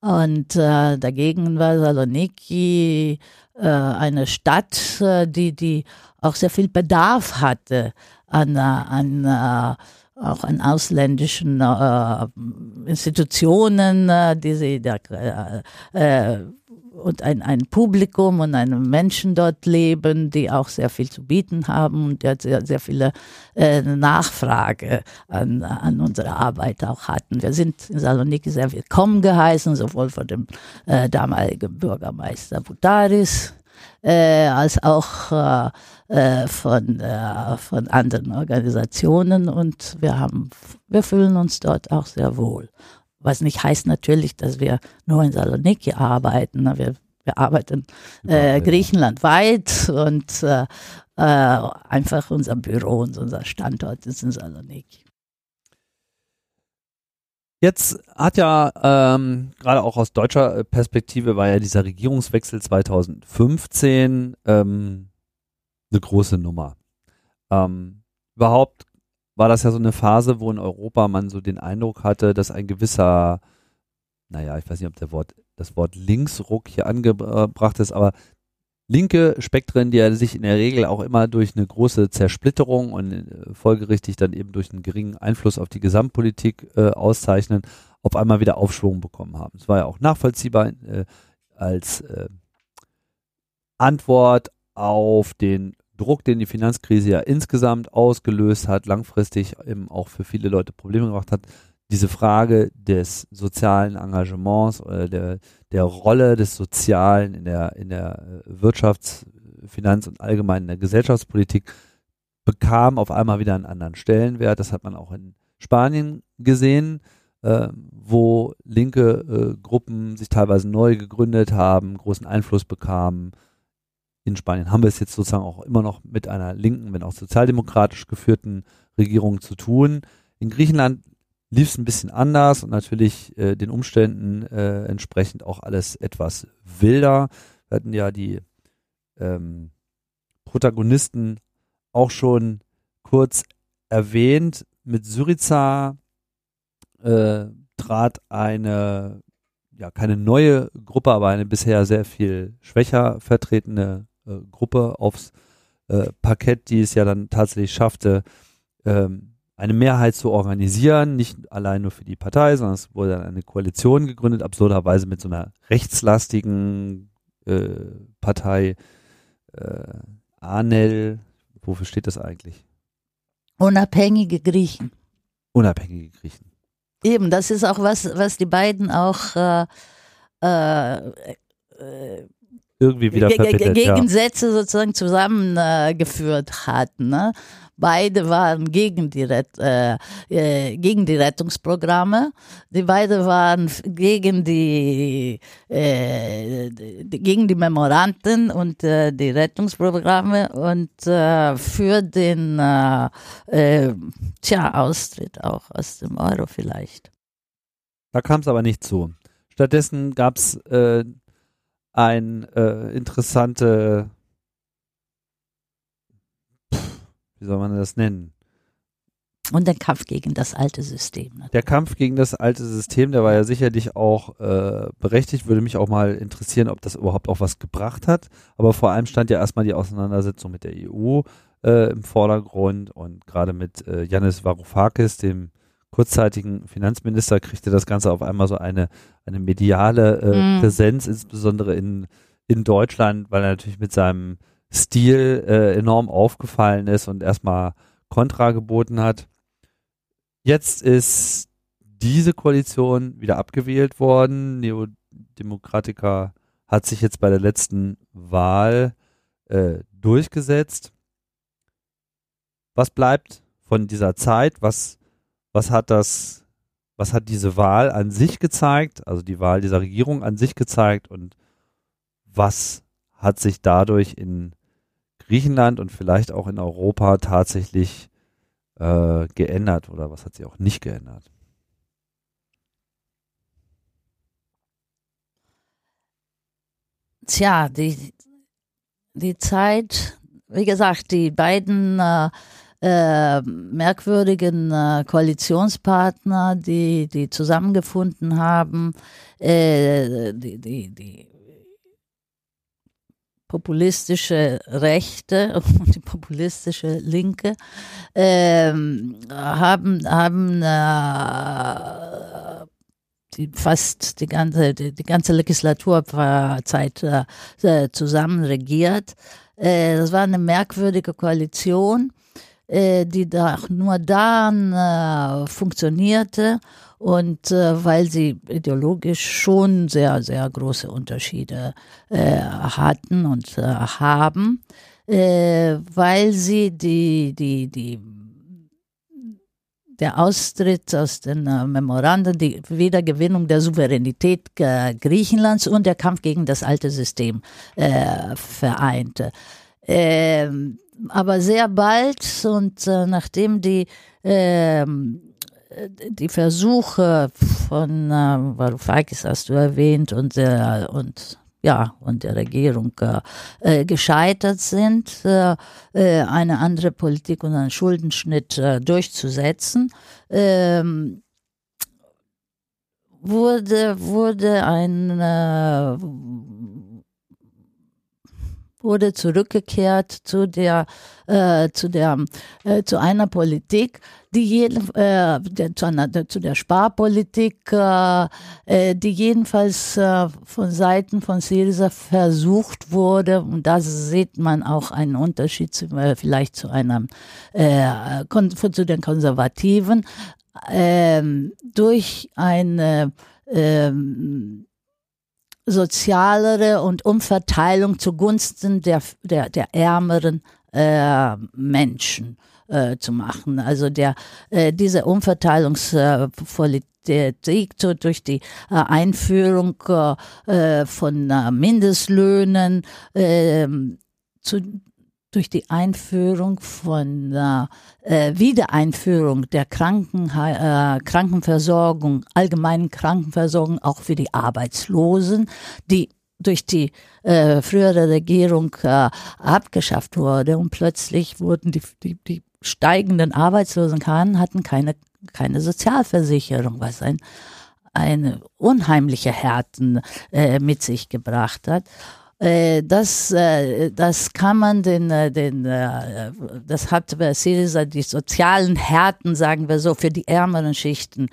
Und dagegen war Saloniki eine Stadt, die, die auch sehr viel Bedarf hatte an, an auch an ausländischen äh, Institutionen, äh, die sie da, äh, äh, und ein, ein Publikum und eine Menschen dort leben, die auch sehr viel zu bieten haben und sehr, sehr viele äh, Nachfrage an, an unsere Arbeit auch hatten. Wir sind in Saloniki sehr willkommen geheißen, sowohl von dem äh, damaligen Bürgermeister Butaris äh, als auch äh, von, äh, von anderen Organisationen und wir haben, wir fühlen uns dort auch sehr wohl. Was nicht heißt natürlich, dass wir nur in Saloniki arbeiten. Wir, wir arbeiten äh, griechenlandweit und äh, äh, einfach unser Büro und unser Standort ist in Saloniki. Jetzt hat ja ähm, gerade auch aus deutscher Perspektive war ja dieser Regierungswechsel 2015 ähm, eine große Nummer. Ähm, überhaupt war das ja so eine Phase, wo in Europa man so den Eindruck hatte, dass ein gewisser, naja, ich weiß nicht, ob der Wort, das Wort Linksruck hier angebracht ist, aber linke Spektren, die ja sich in der Regel auch immer durch eine große Zersplitterung und äh, folgerichtig dann eben durch einen geringen Einfluss auf die Gesamtpolitik äh, auszeichnen, auf einmal wieder Aufschwung bekommen haben. Es war ja auch nachvollziehbar äh, als äh, Antwort auf den Druck, den die Finanzkrise ja insgesamt ausgelöst hat, langfristig eben auch für viele Leute Probleme gemacht hat, diese Frage des sozialen Engagements oder der, der Rolle des Sozialen in der, in der äh, Wirtschafts-, Finanz- und allgemein in der Gesellschaftspolitik bekam auf einmal wieder einen anderen Stellenwert. Das hat man auch in Spanien gesehen, äh, wo linke äh, Gruppen sich teilweise neu gegründet haben, großen Einfluss bekamen, in Spanien haben wir es jetzt sozusagen auch immer noch mit einer linken, wenn auch sozialdemokratisch geführten Regierung zu tun. In Griechenland lief es ein bisschen anders und natürlich äh, den Umständen äh, entsprechend auch alles etwas wilder. Wir hatten ja die ähm, Protagonisten auch schon kurz erwähnt. Mit Syriza äh, trat eine, ja, keine neue Gruppe, aber eine bisher sehr viel schwächer vertretene äh, Gruppe aufs äh, Parkett, die es ja dann tatsächlich schaffte, ähm, eine Mehrheit zu organisieren, nicht allein nur für die Partei, sondern es wurde dann eine Koalition gegründet, absurderweise mit so einer rechtslastigen äh, Partei, äh, ANEL, wofür steht das eigentlich? Unabhängige Griechen. Unabhängige Griechen. Eben, das ist auch was, was die beiden auch äh, äh, äh irgendwie wieder verbindet. Gegensätze ja. sozusagen zusammengeführt hatten. Ne? Beide waren gegen die, Ret äh, äh, gegen die Rettungsprogramme. Die beide waren gegen die, äh, gegen die Memoranten und äh, die Rettungsprogramme und äh, für den äh, äh, tja, Austritt auch aus dem Euro vielleicht. Da kam es aber nicht zu. Stattdessen gab es äh, ein äh, interessante wie soll man das nennen? Und der Kampf gegen das alte System. Natürlich. Der Kampf gegen das alte System, der war ja sicherlich auch äh, berechtigt, würde mich auch mal interessieren, ob das überhaupt auch was gebracht hat. Aber vor allem stand ja erstmal die Auseinandersetzung mit der EU äh, im Vordergrund und gerade mit äh, Varoufakis, dem kurzzeitigen Finanzminister, kriegte das Ganze auf einmal so eine, eine mediale äh, mm. Präsenz, insbesondere in, in Deutschland, weil er natürlich mit seinem Stil äh, enorm aufgefallen ist und erstmal Kontra geboten hat. Jetzt ist diese Koalition wieder abgewählt worden. Neodemokratiker hat sich jetzt bei der letzten Wahl äh, durchgesetzt. Was bleibt von dieser Zeit? Was, was hat das, was hat diese Wahl an sich gezeigt? Also die Wahl dieser Regierung an sich gezeigt und was hat sich dadurch in Griechenland und vielleicht auch in Europa tatsächlich äh, geändert oder was hat sich auch nicht geändert? Tja, die, die Zeit, wie gesagt, die beiden äh, äh, merkwürdigen äh, Koalitionspartner, die, die zusammengefunden haben, äh, die, die, die populistische Rechte *laughs* und die populistische Linke ähm, haben, haben äh, die fast die ganze, die, die ganze Legislaturzeit äh, zusammen regiert. Äh, das war eine merkwürdige Koalition, äh, die da nur dann äh, funktionierte und äh, weil sie ideologisch schon sehr, sehr große Unterschiede äh, hatten und äh, haben, äh, weil sie die, die, die, der Austritt aus den äh, Memoranden, die Wiedergewinnung der Souveränität äh, Griechenlands und der Kampf gegen das alte System äh, vereinte. Ähm, aber sehr bald und äh, nachdem die ähm, die Versuche von äh, Varoufakis hast du erwähnt und der und ja und der Regierung äh, gescheitert sind, äh, äh, eine andere Politik und einen Schuldenschnitt äh, durchzusetzen, ähm, wurde wurde ein äh, wurde zurückgekehrt zu der äh, zu der äh, zu einer Politik, die jeden, äh, der, zu, einer, der, zu der Sparpolitik, äh, äh, die jedenfalls äh, von Seiten von Syriza versucht wurde. Und da sieht man auch einen Unterschied zu, äh, vielleicht zu einem äh, zu den Konservativen. Ähm, durch eine ähm, sozialere und Umverteilung zugunsten der, der, der ärmeren äh, Menschen äh, zu machen. Also der, äh, diese Umverteilungspolitik so durch die äh, Einführung äh, von äh, Mindestlöhnen, ähm, zu, durch die Einführung von äh, Wiedereinführung der Kranken, äh, Krankenversorgung, allgemeinen Krankenversorgung auch für die Arbeitslosen, die durch die äh, frühere Regierung äh, abgeschafft wurde und plötzlich wurden die, die, die steigenden Arbeitslosenkarten hatten keine, keine Sozialversicherung, was ein, eine unheimliche Härten äh, mit sich gebracht hat. Äh, das, äh, das kann man den, äh, den, das hat Syriza die sozialen Härten, sagen wir so, für die ärmeren Schichten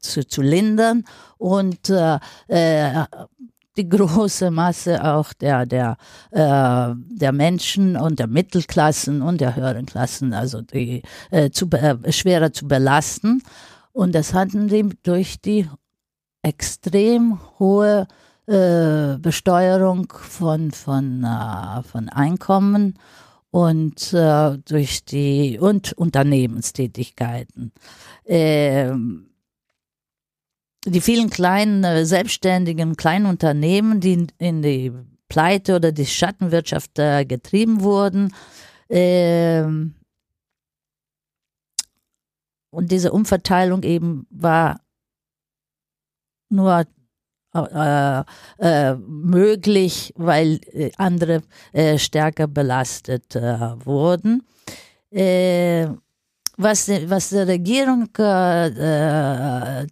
zu, zu lindern und die große Masse auch der, der, äh, der Menschen und der Mittelklassen und der höheren Klassen, also die äh, zu, äh, schwerer zu belasten. Und das hatten sie durch die extrem hohe äh, Besteuerung von, von, äh, von Einkommen und äh, durch die und Unternehmenstätigkeiten. Ähm, die vielen kleinen selbstständigen kleinen Unternehmen, die in, die Pleite oder die Schattenwirtschaft getrieben wurden. Ähm, und diese Umverteilung eben war nur äh, äh, möglich, weil äh, andere äh, stärker belastet äh, wurden. Äh, was, was der Regierung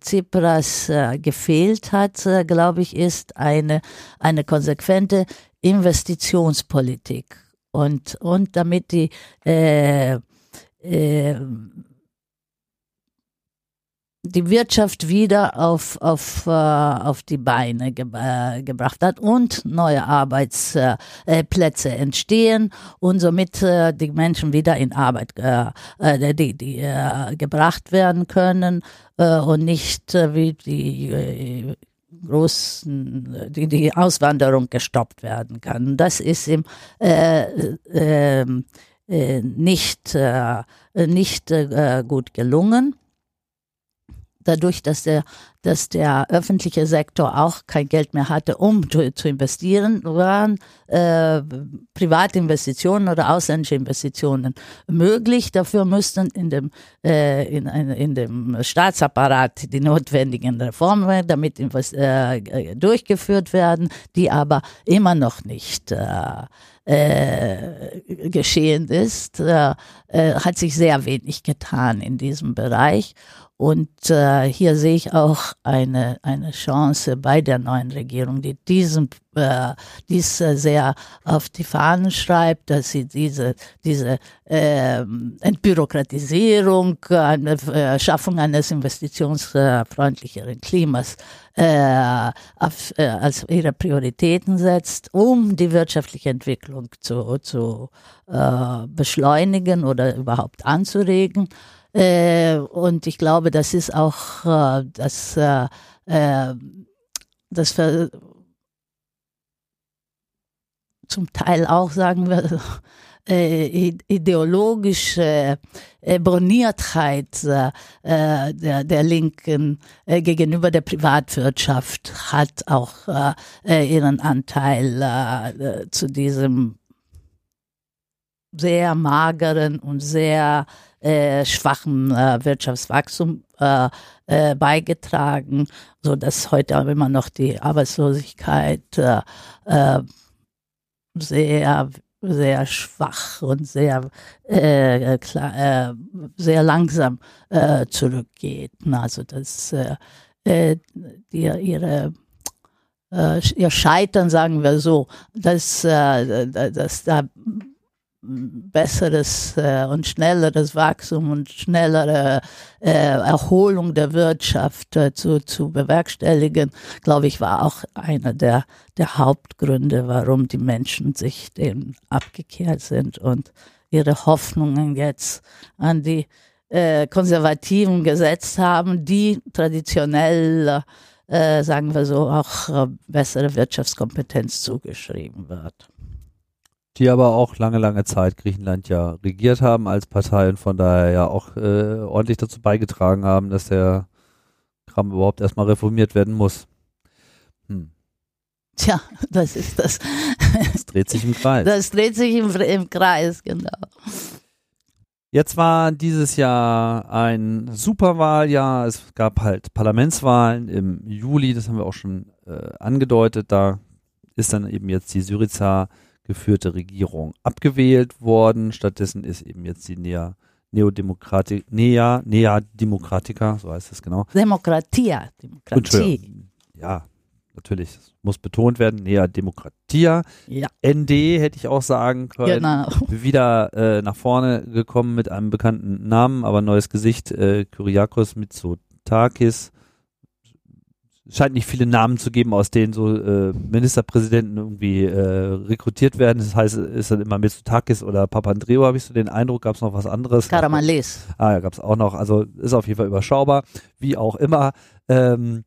Tsipras gefehlt hat, glaube ich, ist eine, eine konsequente Investitionspolitik. Und, und damit die äh, äh, die Wirtschaft wieder auf, auf, äh, auf die Beine ge äh, gebracht hat und neue Arbeitsplätze äh, entstehen und somit die Menschen wieder in Arbeit die, die, gebracht werden können und nicht wie die großen, die, die Auswanderung gestoppt werden kann. Das ist ihm äh, nicht, nicht gut gelungen dadurch, dass der, dass der öffentliche Sektor auch kein Geld mehr hatte, um zu, zu investieren, waren äh, private Investitionen oder ausländische Investitionen möglich. Dafür müssten in dem, äh, in, in dem Staatsapparat die notwendigen Reformen damit äh, durchgeführt werden, die aber immer noch nicht äh, äh, geschehen ist, äh, äh, hat sich sehr wenig getan in diesem Bereich. Und äh, hier sehe ich auch eine, eine Chance bei der neuen Regierung, die diesen, äh, dies äh, sehr auf die Fahnen schreibt, dass sie diese, diese äh, Entbürokratisierung, eine äh, Schaffung eines investitionsfreundlicheren Klimas äh, auf, äh, als ihre Prioritäten setzt, um die wirtschaftliche Entwicklung zu, zu äh, beschleunigen oder überhaupt anzuregen. Äh, und ich glaube, das ist auch äh, das, äh, äh das für, zum Teil auch, sagen wir, *laughs* äh, ideologische Borniertheit äh, der, der Linken gegenüber der Privatwirtschaft hat auch ihren Anteil zu diesem sehr mageren und sehr äh, schwachen äh, Wirtschaftswachstum äh, äh, beigetragen, so dass heute immer noch die Arbeitslosigkeit äh, äh, sehr sehr schwach und sehr äh, klar, äh, sehr langsam äh, zurückgeht. Also dass äh, äh, die, ihre äh, ihr Scheitern, sagen wir so, dass, dass da besseres äh, und schnelleres Wachstum und schnellere äh, Erholung der Wirtschaft äh, zu, zu bewerkstelligen, glaube ich, war auch einer der, der Hauptgründe, warum die Menschen sich dem abgekehrt sind und ihre Hoffnungen jetzt an die äh, Konservativen gesetzt haben, die traditionell, äh, sagen wir so, auch äh, bessere Wirtschaftskompetenz zugeschrieben wird die aber auch lange, lange Zeit Griechenland ja regiert haben als Partei und von daher ja auch äh, ordentlich dazu beigetragen haben, dass der Kram überhaupt erstmal reformiert werden muss. Hm. Tja, das ist das. Es dreht sich im Kreis. Das dreht sich im, im Kreis, genau. Jetzt war dieses Jahr ein Superwahljahr. Es gab halt Parlamentswahlen im Juli, das haben wir auch schon äh, angedeutet. Da ist dann eben jetzt die Syriza geführte Regierung abgewählt worden. Stattdessen ist eben jetzt die Nea Neodemokratik, Nea, Nea Demokratika, so heißt es genau. Demokratia, Demokratie. Ja, natürlich, es muss betont werden, Nea Demokratia. Ja. ND hätte ich auch sagen können. Genau. *laughs* Wieder äh, nach vorne gekommen mit einem bekannten Namen, aber neues Gesicht, äh, Kyriakos Mitsotakis. Scheint nicht viele Namen zu geben, aus denen so äh, Ministerpräsidenten irgendwie äh, rekrutiert werden. Das heißt, ist dann immer Mitsotakis oder Papandreou, habe ich so den Eindruck. Gab es noch was anderes? Karamales. Ah, ja, gab es auch noch. Also ist auf jeden Fall überschaubar, wie auch immer. Ähm,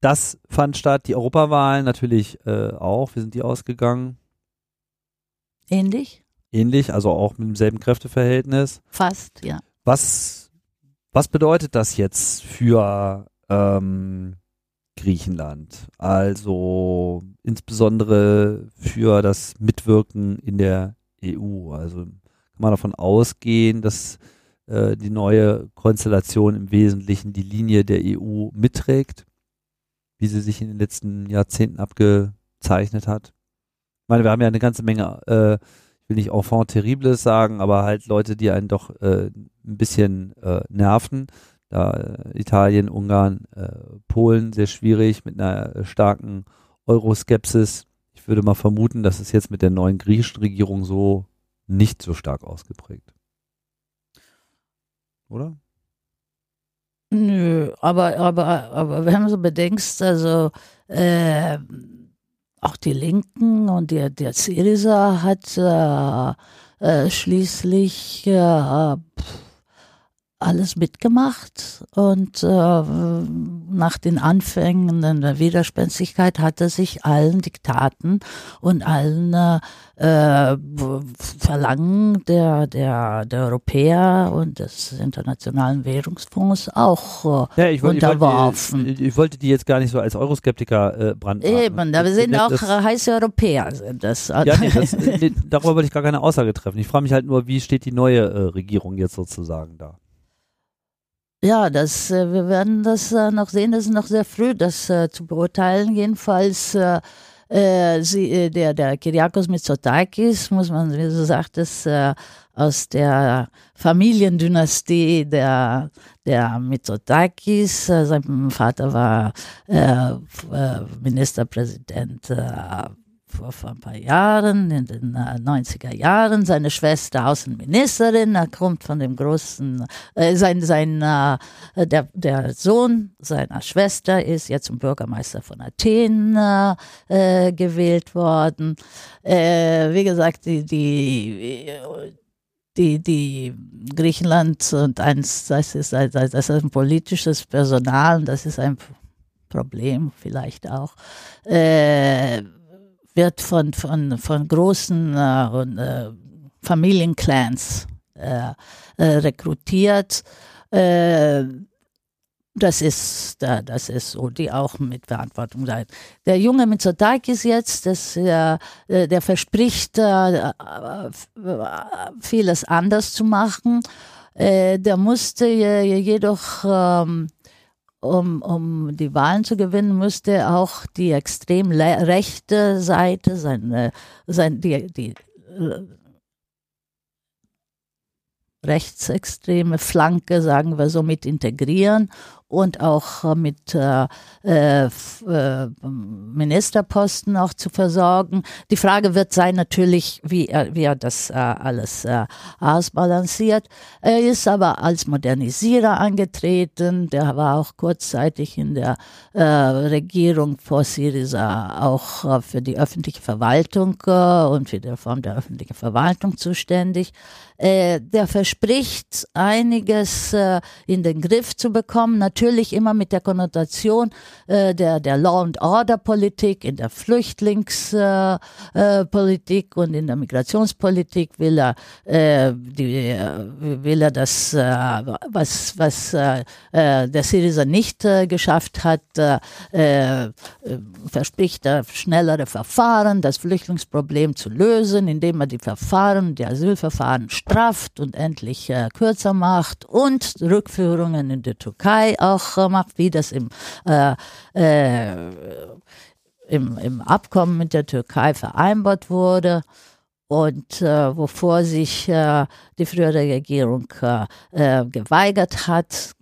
das fand statt, die Europawahlen natürlich äh, auch. Wie sind die ausgegangen? Ähnlich? Ähnlich, also auch mit demselben Kräfteverhältnis. Fast, ja. Was, was bedeutet das jetzt für ähm, Griechenland? Also insbesondere für das Mitwirken in der EU. Also kann man davon ausgehen, dass äh, die neue Konstellation im Wesentlichen die Linie der EU mitträgt, wie sie sich in den letzten Jahrzehnten abgezeichnet hat. Ich meine, wir haben ja eine ganze Menge, äh, ich will nicht Enfant terribles sagen, aber halt Leute, die einen doch äh, ein bisschen äh, nerven. Da äh, Italien, Ungarn, äh, Polen sehr schwierig mit einer äh, starken Euroskepsis. Ich würde mal vermuten, dass es jetzt mit der neuen griechischen Regierung so nicht so stark ausgeprägt. Oder? Nö, aber, aber, aber wenn du so bedenkst, also äh, auch die Linken und der, der Syriza hat äh, äh, schließlich äh, alles mitgemacht und äh, nach den Anfängen der Widerspenstigkeit hat er sich allen Diktaten und allen äh, Verlangen der, der, der Europäer und des Internationalen Währungsfonds auch Ja, ich, ich, unterworfen. wollte, ich wollte die jetzt gar nicht so als Euroskeptiker äh, brandmarken. Eben, da wir sind Das- auch das- äh, heiße Europäer. Sind das. Ja, nee, das, nee, darüber wollte ich gar keine Aussage treffen. Ich frage mich halt nur, wie steht die neue äh, Regierung jetzt sozusagen da? Ja, das, äh, wir werden das äh, noch sehen. Das ist noch sehr früh, das äh, zu beurteilen. Jedenfalls, äh, äh, sie, äh, der, der Kyriakos Mitsotakis, muss man, wie du sagtest, äh, aus der Familiendynastie der, der Mitsotakis. Äh, sein Vater war äh, Ministerpräsident äh, vor, ein paar Jahren, in den äh, 90er Jahren. Seine Schwester Außenministerin, er kommt von dem großen, äh, sein, sein, äh, der, der Sohn seiner Schwester ist jetzt zum Bürgermeister von Athen äh, äh, gewählt worden. Äh, wie gesagt, die, die, die, die Griechenland und eins, das ist, ein- das ist ein politisches Personal das ist ein Problem vielleicht auch. Äh, wird von, von, von großen äh, äh, Familienclans äh, äh, rekrutiert. Äh, das ist, da- das ist so, die auch mit Verantwortung sein. Der Junge Mitsotakis jetzt, das, der verspricht, vieles anders zu machen. Der musste je- jedoch ähm, um, um die Wahlen zu gewinnen, müsste auch die extrem rechte Seite, seine, sein, die, die äh, rechtsextreme Flanke, sagen wir so, mit integrieren und auch äh, mit äh, äh, äh, Ministerposten auch zu versorgen. Die Frage wird sein natürlich, wie er, wie er das äh, alles äh, ausbalanciert. Er ist aber als Modernisierer angetreten. Der war auch kurzzeitig in der äh, Regierung vor Syriza auch äh, für die öffentliche Verwaltung äh, und für die Reform der öffentlichen Verwaltung zuständig. Äh, der verspricht einiges äh, in den Griff zu bekommen. Natürlich immer mit der Konnotation äh, der, der Law and Order Politik, in der Flüchtlingspolitik äh, äh, und in der Migrationspolitik will er, die, will er das, was, was der Syriza nicht geschafft hat, verspricht er schnellere Verfahren, das Flüchtlingsproblem zu lösen, indem er die Verfahren, die Asylverfahren strafft und endlich äh, kürzer macht und Rückführungen in die Türkei auch äh, macht, wie das im, äh, äh, im, im Abkommen mit der Türkei vereinbart wurde und äh, wovor sich äh, die frühere Regierung geweigert hat,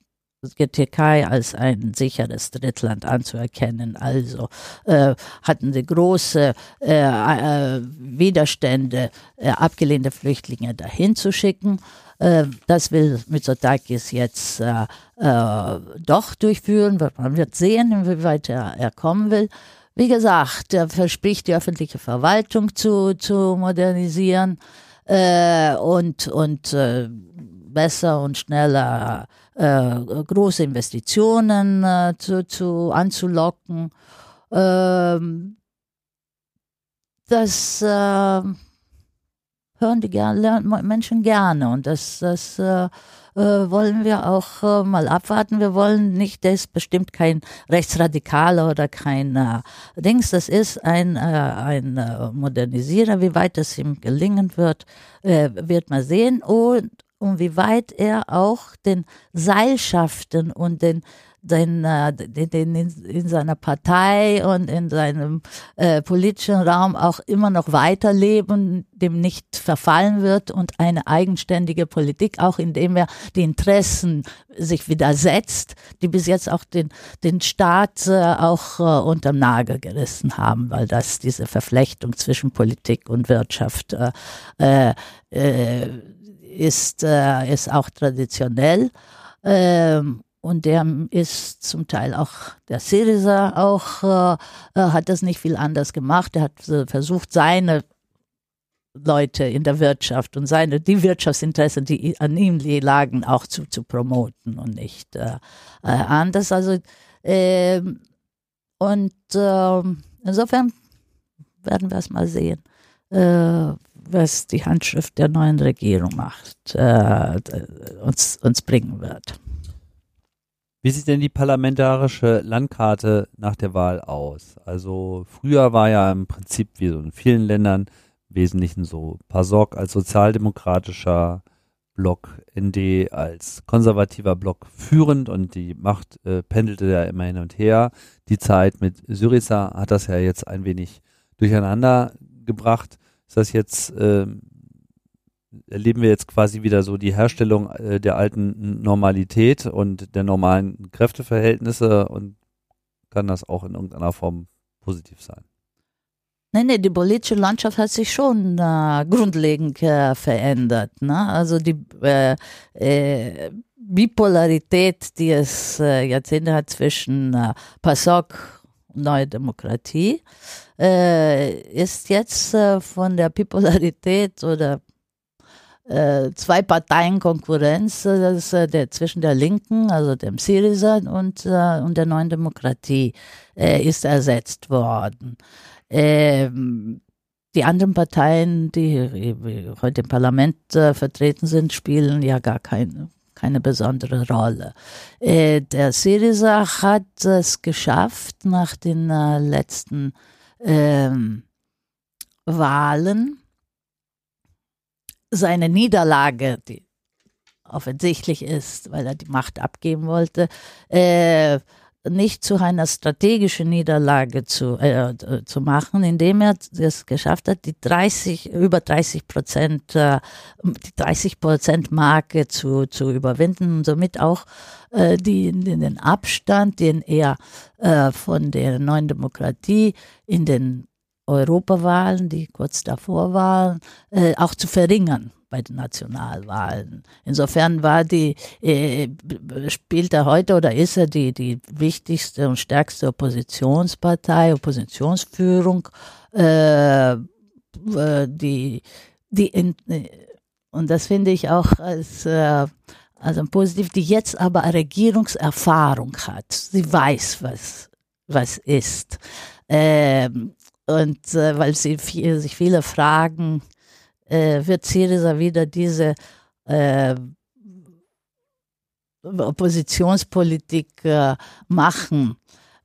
die Türkei als ein sicheres Drittland anzuerkennen. Also äh, hatten sie große äh, äh, Widerstände, äh, abgelehnte Flüchtlinge dahin zu schicken. Äh, das will Mitsotakis jetzt äh, doch durchführen. Man wird sehen, inwieweit er, er kommen will. Wie gesagt, er verspricht, die öffentliche Verwaltung zu, zu modernisieren und, und besser und schneller äh, große Investitionen äh, zu, zu anzulocken. Ähm, das äh, hören die gern, Menschen gerne und das, das äh, äh, wollen wir auch äh, mal abwarten. Wir wollen nicht, der ist bestimmt kein Rechtsradikaler oder kein Dings, das ist ein, ein Modernisierer. Wie weit es ihm gelingen wird, wird man sehen. Und und wie weit er auch den Seilschaften und den den, äh, den, den in seiner Partei und in seinem äh, politischen Raum auch immer noch weiterleben, dem nicht verfallen wird und eine eigenständige Politik, auch indem er die Interessen sich widersetzt, die bis jetzt auch den, den Staat äh, auch äh, unterm Nagel gerissen haben, weil das diese Verflechtung zwischen Politik und Wirtschaft äh, äh, ist, äh, ist auch traditionell. Ähm, und der ist zum Teil auch, der Syriza auch, äh, hat das nicht viel anders gemacht. Er hat versucht, seine Leute in der Wirtschaft und seine, die Wirtschaftsinteressen, die an ihm lagen, auch zu, zu promoten und nicht äh, äh anders. Also, äh, und äh, insofern werden wir es mal sehen, äh, was die Handschrift der neuen Regierung macht, äh, uns, uns bringen wird. Wie sieht denn die parlamentarische Landkarte nach der Wahl aus? Also früher war ja im Prinzip wie so in vielen Ländern im Wesentlichen so PASOK als sozialdemokratischer Block, ND als konservativer Block führend und die Macht äh, pendelte ja immer hin und her. Die Zeit mit Syriza hat das ja jetzt ein wenig durcheinander gebracht. Ist das jetzt, äh, erleben wir jetzt quasi wieder so die Herstellung äh, der alten Normalität und der normalen Kräfteverhältnisse und kann das auch in irgendeiner Form positiv sein? Nein, nee, die politische Landschaft hat sich schon äh, grundlegend äh, verändert. Ne? Also die äh, äh Bipolarität, die es äh, Jahrzehnte hat zwischen äh, PASOK und Neue Demokratie, äh, ist jetzt äh, von der Bipolarität oder äh, zwei Parteien Konkurrenz äh, das äh, der, zwischen der Linken, also dem Syriza und, äh, und der Neuen Demokratie äh, ist ersetzt worden. Ähm, die anderen Parteien, die heute im Parlament äh, vertreten sind, spielen ja gar keine, keine besondere Rolle. Äh, der Syriza hat es geschafft, nach den äh, letzten ähm, Wahlen seine Niederlage, die offensichtlich ist, weil er die Macht abgeben wollte, äh, nicht zu einer strategischen Niederlage zu, äh, zu machen, indem er es geschafft hat, die 30, über 30 Prozent, äh, die 30 Prozent Marke zu, zu überwinden und somit auch äh, die, den Abstand, den er äh, von der neuen Demokratie in den Europawahlen, die kurz davor waren, äh, auch zu verringern bei den Nationalwahlen. Insofern war die, äh, spielt er heute oder ist er die, die wichtigste und stärkste Oppositionspartei, Oppositionsführung, äh, äh die, die in, und das finde ich auch als, äh, also positiv, die jetzt aber Regierungserfahrung hat. Sie weiß, was, was ist. Ähm, und äh, weil sie viel, sich viele fragen, äh, wird Syriza wieder diese äh, Oppositionspolitik äh, machen?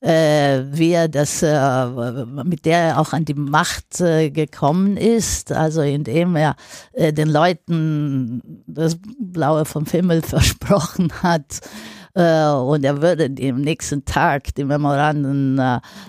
äh, wie er das, äh, mit der er auch an die Macht äh, gekommen ist, also indem er äh, den Leuten das Blaue vom Himmel *laughs* versprochen hat. Äh, und er würde am nächsten Tag die Memoranden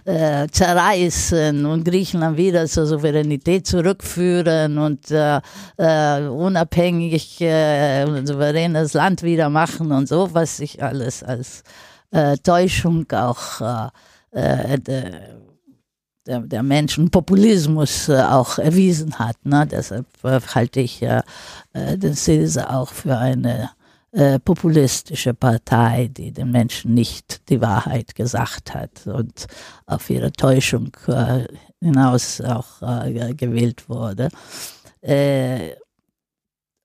äh, zerreißen und Griechenland wieder zur Souveränität zurückführen und äh, äh, unabhängig äh, souveränes Land wieder machen und so, was sich alles als äh, Täuschung auch äh, äh der, der Menschen Populismus äh, auch erwiesen hat. Ne? Deshalb äh, halte ich äh, den Silse auch für eine äh, populistische Partei, die den Menschen nicht die Wahrheit gesagt hat und auf ihre Täuschung äh, hinaus auch äh, gewählt wurde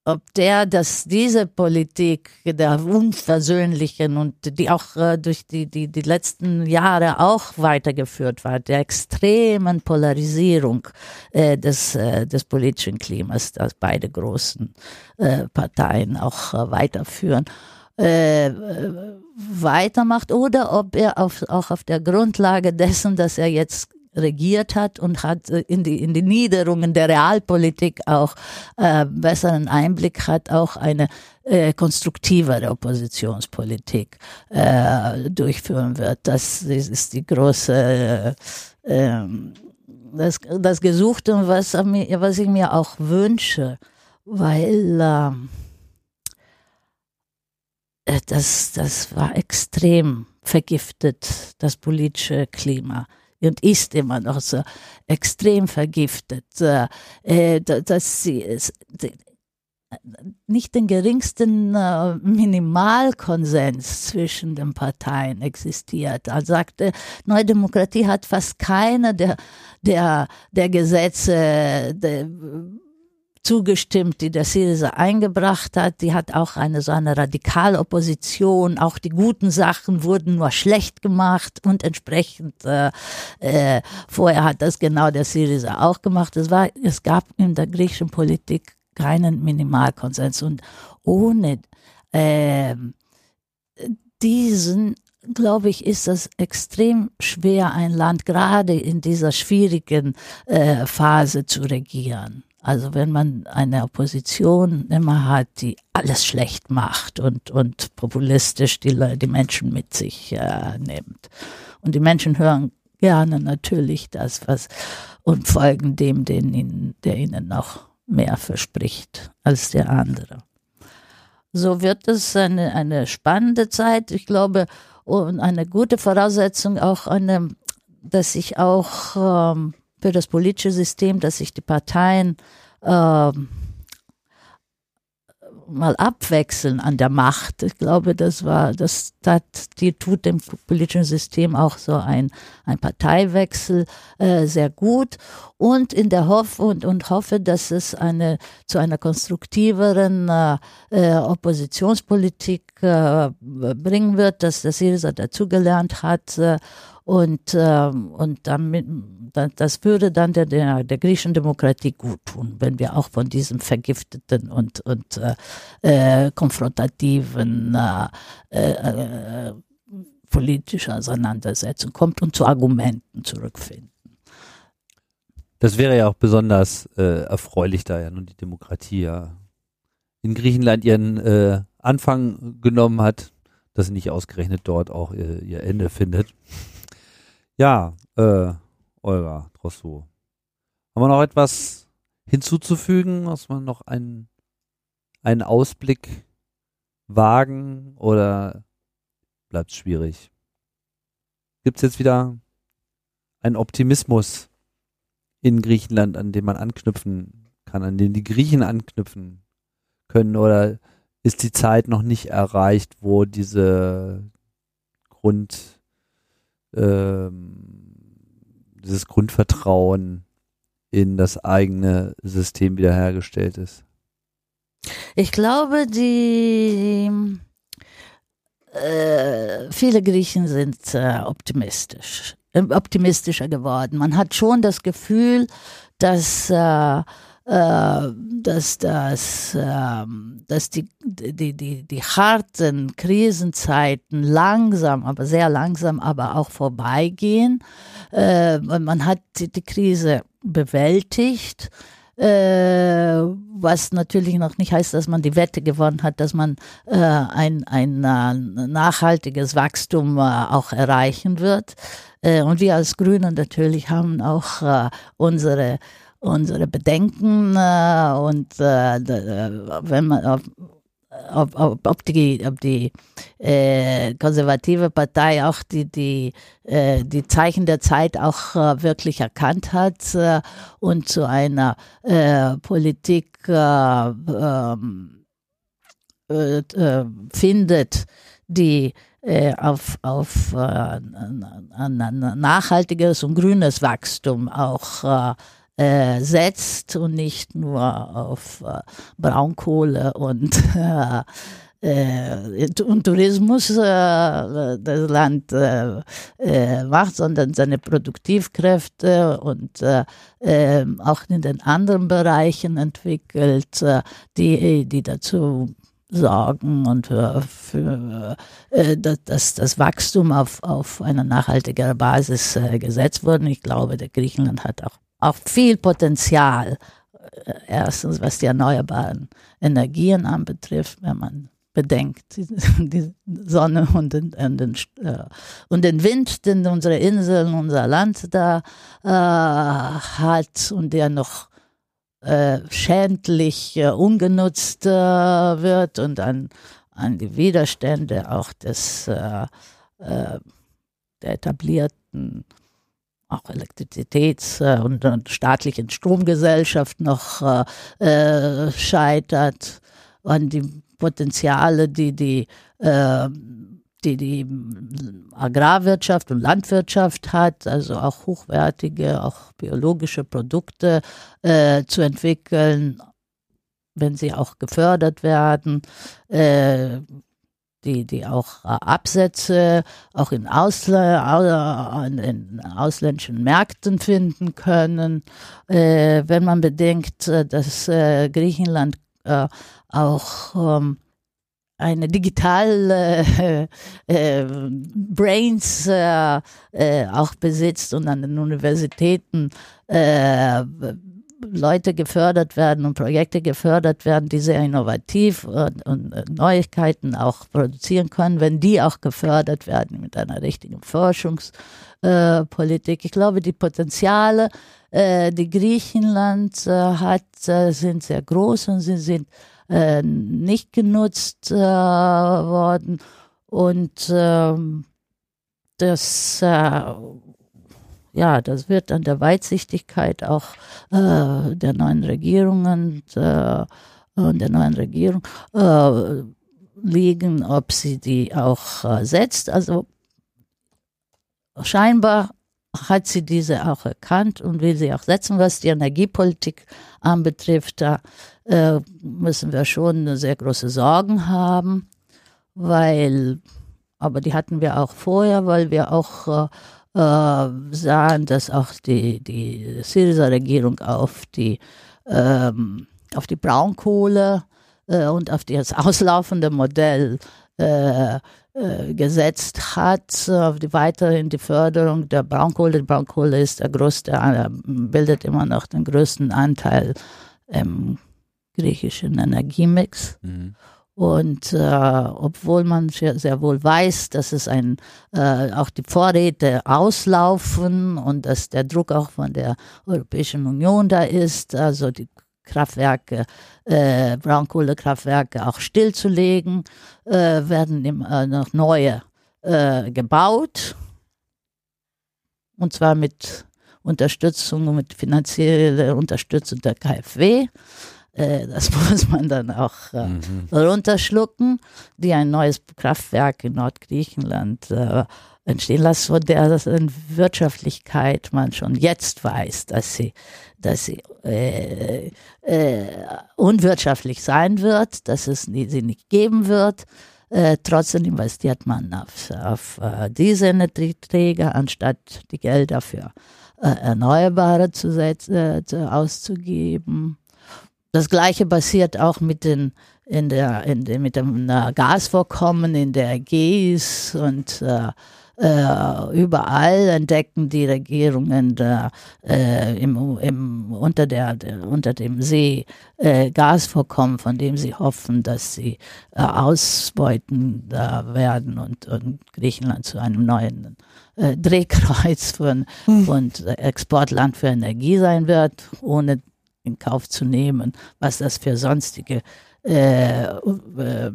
ob der, dass diese Politik der unversöhnlichen und die auch äh, durch die, die, die letzten Jahre auch weitergeführt war, der extremen Polarisierung äh, des, äh, des politischen Klimas, das beide großen äh, Parteien auch äh, weiterführen, äh, weitermacht oder ob er auf, auch auf der Grundlage dessen, dass er jetzt regiert hat und hat äh, in die, in die Niederungen der Realpolitik auch äh, besseren Einblick hat, auch eine äh, konstruktivere Oppositionspolitik äh, durchführen wird. Das ist die große äh, ähm, das, das Gesuchte, was, was ich mir auch wünsche, weil äh, das, das war extrem vergiftet, das politische Klima und ist immer noch so extrem vergiftet, äh, dass sie nicht den geringsten äh, Minimalkonsens zwischen den Parteien existiert. Er sagte, Neue Demokratie hat fast keine der, der, der Gesetze, der, zugestimmt, die der Syriza eingebracht hat. Die hat auch eine so eine Radikalopposition. Auch die guten Sachen wurden nur schlecht gemacht und entsprechend äh, äh, vorher hat das genau der Syriza auch gemacht. Es war, es gab in der griechischen Politik keinen Minimalkonsens und ohne äh, diesen glaube ich, ist es extrem schwer, ein Land gerade in dieser schwierigen äh, Phase zu regieren. Also wenn man eine Opposition immer hat, die alles schlecht macht und, und populistisch die, die Menschen mit sich äh, nimmt. Und die Menschen hören gerne natürlich das, was und folgen dem, den ihnen, der ihnen noch mehr verspricht als der andere. So wird es eine, eine spannende Zeit. Ich glaube, und eine gute Voraussetzung auch eine, dass sich auch ähm, für das politische System, dass sich die Parteien äh, mal abwechseln an der Macht. Ich glaube, das war, das, das die tut dem politischen System auch so ein, ein Parteiwechsel äh, sehr gut und in der Hoff und, und hoffe, dass es eine zu einer konstruktiveren äh, äh Oppositionspolitik äh, bringen wird, dass das Syriza dazugelernt hat äh, und, äh, und damit, das würde dann der, der, der griechischen Demokratie gut tun, wenn wir auch von diesem vergifteten und, und äh, äh, konfrontativen äh, äh, politische Auseinandersetzung kommt und zu Argumenten zurückfinden. Das wäre ja auch besonders äh, erfreulich, da ja nun die Demokratie ja in Griechenland ihren äh, Anfang genommen hat, dass sie nicht ausgerechnet dort auch ihr, ihr Ende findet. Ja, äh, Olga Drossou. Haben wir noch etwas hinzuzufügen? Muss man noch einen, einen Ausblick wagen oder bleibt schwierig? Gibt es jetzt wieder einen Optimismus in Griechenland, an den man anknüpfen kann, an den die Griechen anknüpfen können? Oder ist die Zeit noch nicht erreicht, wo diese Grund ähm, dieses Grundvertrauen in das eigene System wiederhergestellt ist. Ich glaube, die äh, viele Griechen sind äh, optimistisch, äh, optimistischer geworden. Man hat schon das Gefühl, dass äh, dass, das, ähm, dass die, die, die, die harten Krisenzeiten langsam, aber sehr langsam, aber auch vorbeigehen. Äh, man hat die Krise bewältigt. Äh, was natürlich noch nicht heißt, dass man die Wette gewonnen hat, dass man ein, ein nachhaltiges Wachstum auch erreichen wird. und wir als Grüne natürlich haben auch unsere unsere Bedenken äh, und äh, äh wenn man ob, ob, ob, die, ob die äh, konservative Partei auch die, die, äh, die Zeichen der Zeit auch äh, wirklich erkannt hat äh, und zu einer äh, Politik äh, ähm, äh, findet, die auf, auf ein nachhaltiges und grünes Wachstum auch äh, setzt und nicht nur auf äh, Braunkohle und *laughs* äh, äh, und Tourismus äh, das Land äh, macht, sondern seine Produktivkräfte und auch in den anderen Bereichen entwickelt, die, die dazu sorgen und für, für dass das Wachstum auf, auf einer nachhaltigeren Basis gesetzt wurde. Ich glaube, der Griechenland hat auch auch viel Potenzial. Äh, erstens, was die erneuerbaren Energien anbetrifft, wenn man bedenkt, *laughs* die Sonne und den, und den, äh, und den Wind, den unsere Inseln, unser Land da äh, hat und der noch äh, schändlich äh, ungenutzt äh, wird und an, an die Widerstände auch des der etablierten auch Elektrizitäts- äh, und, und, staatlichen Stromgesellschaft noch äh, äh, scheitert, an die Potenziale, die die, äh, die die Agrarwirtschaft und Landwirtschaft hat, also auch hochwertige, auch biologische Produkte äh, zu entwickeln, wenn sie auch gefördert werden. Äh, die, die auch äh, Absätze auch in, Ausla in ausländischen Märkten finden können. Äh, wenn man bedenkt, äh, dass äh, Griechenland äh, auch ähm, eine digitale äh, Brains auch besitzt und an den Universitäten Leute gefördert werden und Projekte gefördert werden, die sehr innovativ und, und Neuigkeiten auch produzieren können, wenn die auch gefördert werden mit einer richtigen Forschungspolitik. Äh, ich glaube, die Potenziale, äh, die Griechenland äh, hat, äh, sind sehr groß und sie sind äh, nicht genutzt äh, worden. Und ähm, das ja, das wird an der Weitsichtigkeit auch äh, der neuen Regierungen äh, und der neuen Regierung äh, liegen, ob sie die auch äh, setzt. Also scheinbar hat sie diese auch erkannt und will sie auch setzen. Was die Energiepolitik anbetrifft, da äh, müssen wir schon sehr große Sorgen haben, weil, aber die hatten wir auch vorher, weil wir auch äh, äh, sahen, dass auch die, die Syriza-Regierung auf die, ähm, auf die Braunkohle äh, und auf das auslaufende Modell äh, äh, gesetzt hat, auf die weiterhin die Förderung der Braunkohle. Die Braunkohle ist der größte, äh, bildet immer noch den größten Anteil im griechischen Energiemix. Mhm. Und äh, obwohl man sehr wohl weiß, dass es ein, äh, auch die Vorräte auslaufen und dass der Druck auch von der Europäischen Union da ist, also die Kraftwerke, äh, Braunkohlekraftwerke auch stillzulegen, äh, werden immer noch neue äh, gebaut. Und zwar mit Unterstützung, mit finanzieller Unterstützung der KfW. Äh, das *laughs* muss man dann auch äh, mhm. runterschlucken, die ein neues Kraftwerk in Nordgriechenland äh, entstehen lassen, von der Wirtschaftlichkeit man schon jetzt weiß, dass sie, dass sie äh, äh, unwirtschaftlich sein wird, dass es nie, sie nicht geben wird. Äh, trotzdem investiert man auf, auf äh, diese Energieträger, anstatt die Gelder für äh, Erneuerbare zu setzen, auszugeben. Das gleiche passiert auch mit den in der, in der mit dem Gasvorkommen in der Ägäis und äh, äh, überall entdecken die Regierungen da, äh, im, im, unter, der, der, unter dem See äh, Gasvorkommen, von dem sie hoffen, dass sie äh, ausbeuten da werden und, und Griechenland zu einem neuen äh, Drehkreuz von, hm. und Exportland für Energie sein wird, ohne in Kauf zu nehmen, was das für sonstige äh, äh,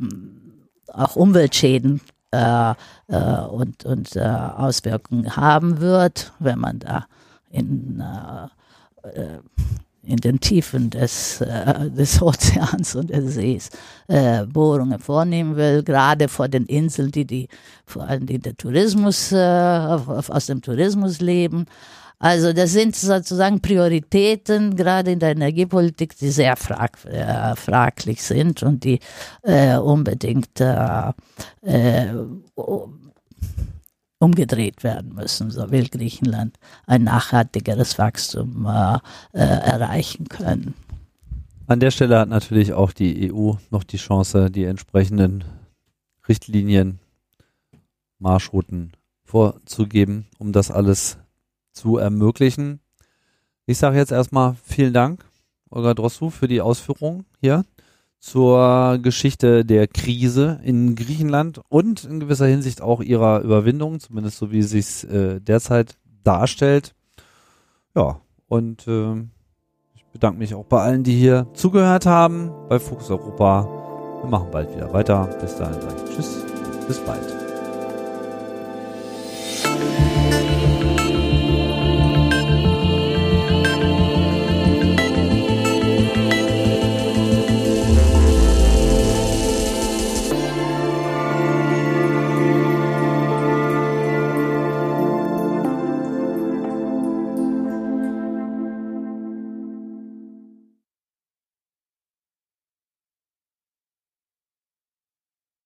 auch Umweltschäden äh, äh, und, und äh, Auswirkungen haben wird, wenn man da in, äh, in den Tiefen des, des *laughs* Ozeans und des Sees Bohrungen vornehmen will, gerade vor den Inseln, die, die vor allem die der Tourismus, aus dem Tourismus leben. Also das sind sozusagen Prioritäten, gerade in der Energiepolitik, die sehr frag, äh, fraglich sind und die äh, unbedingt äh, äh umgedreht werden müssen. So will Griechenland ein nachhaltigeres Wachstum äh, äh, erreichen können. An der Stelle hat natürlich auch die EU noch die Chance, die entsprechenden Richtlinien, Marschrouten vorzugeben, um das alles zu ermöglichen. Ich sage jetzt erstmal vielen Dank, Olga Drossu, für die Ausführungen hier zur Geschichte der Krise in Griechenland und in gewisser Hinsicht auch ihrer Überwindung, zumindest so wie es sich äh, derzeit darstellt. Ja, und äh, ich bedanke mich auch bei allen, die hier zugehört haben bei Fokus Europa. Wir machen bald wieder weiter. Bis dahin sage ich Tschüss, bis bald.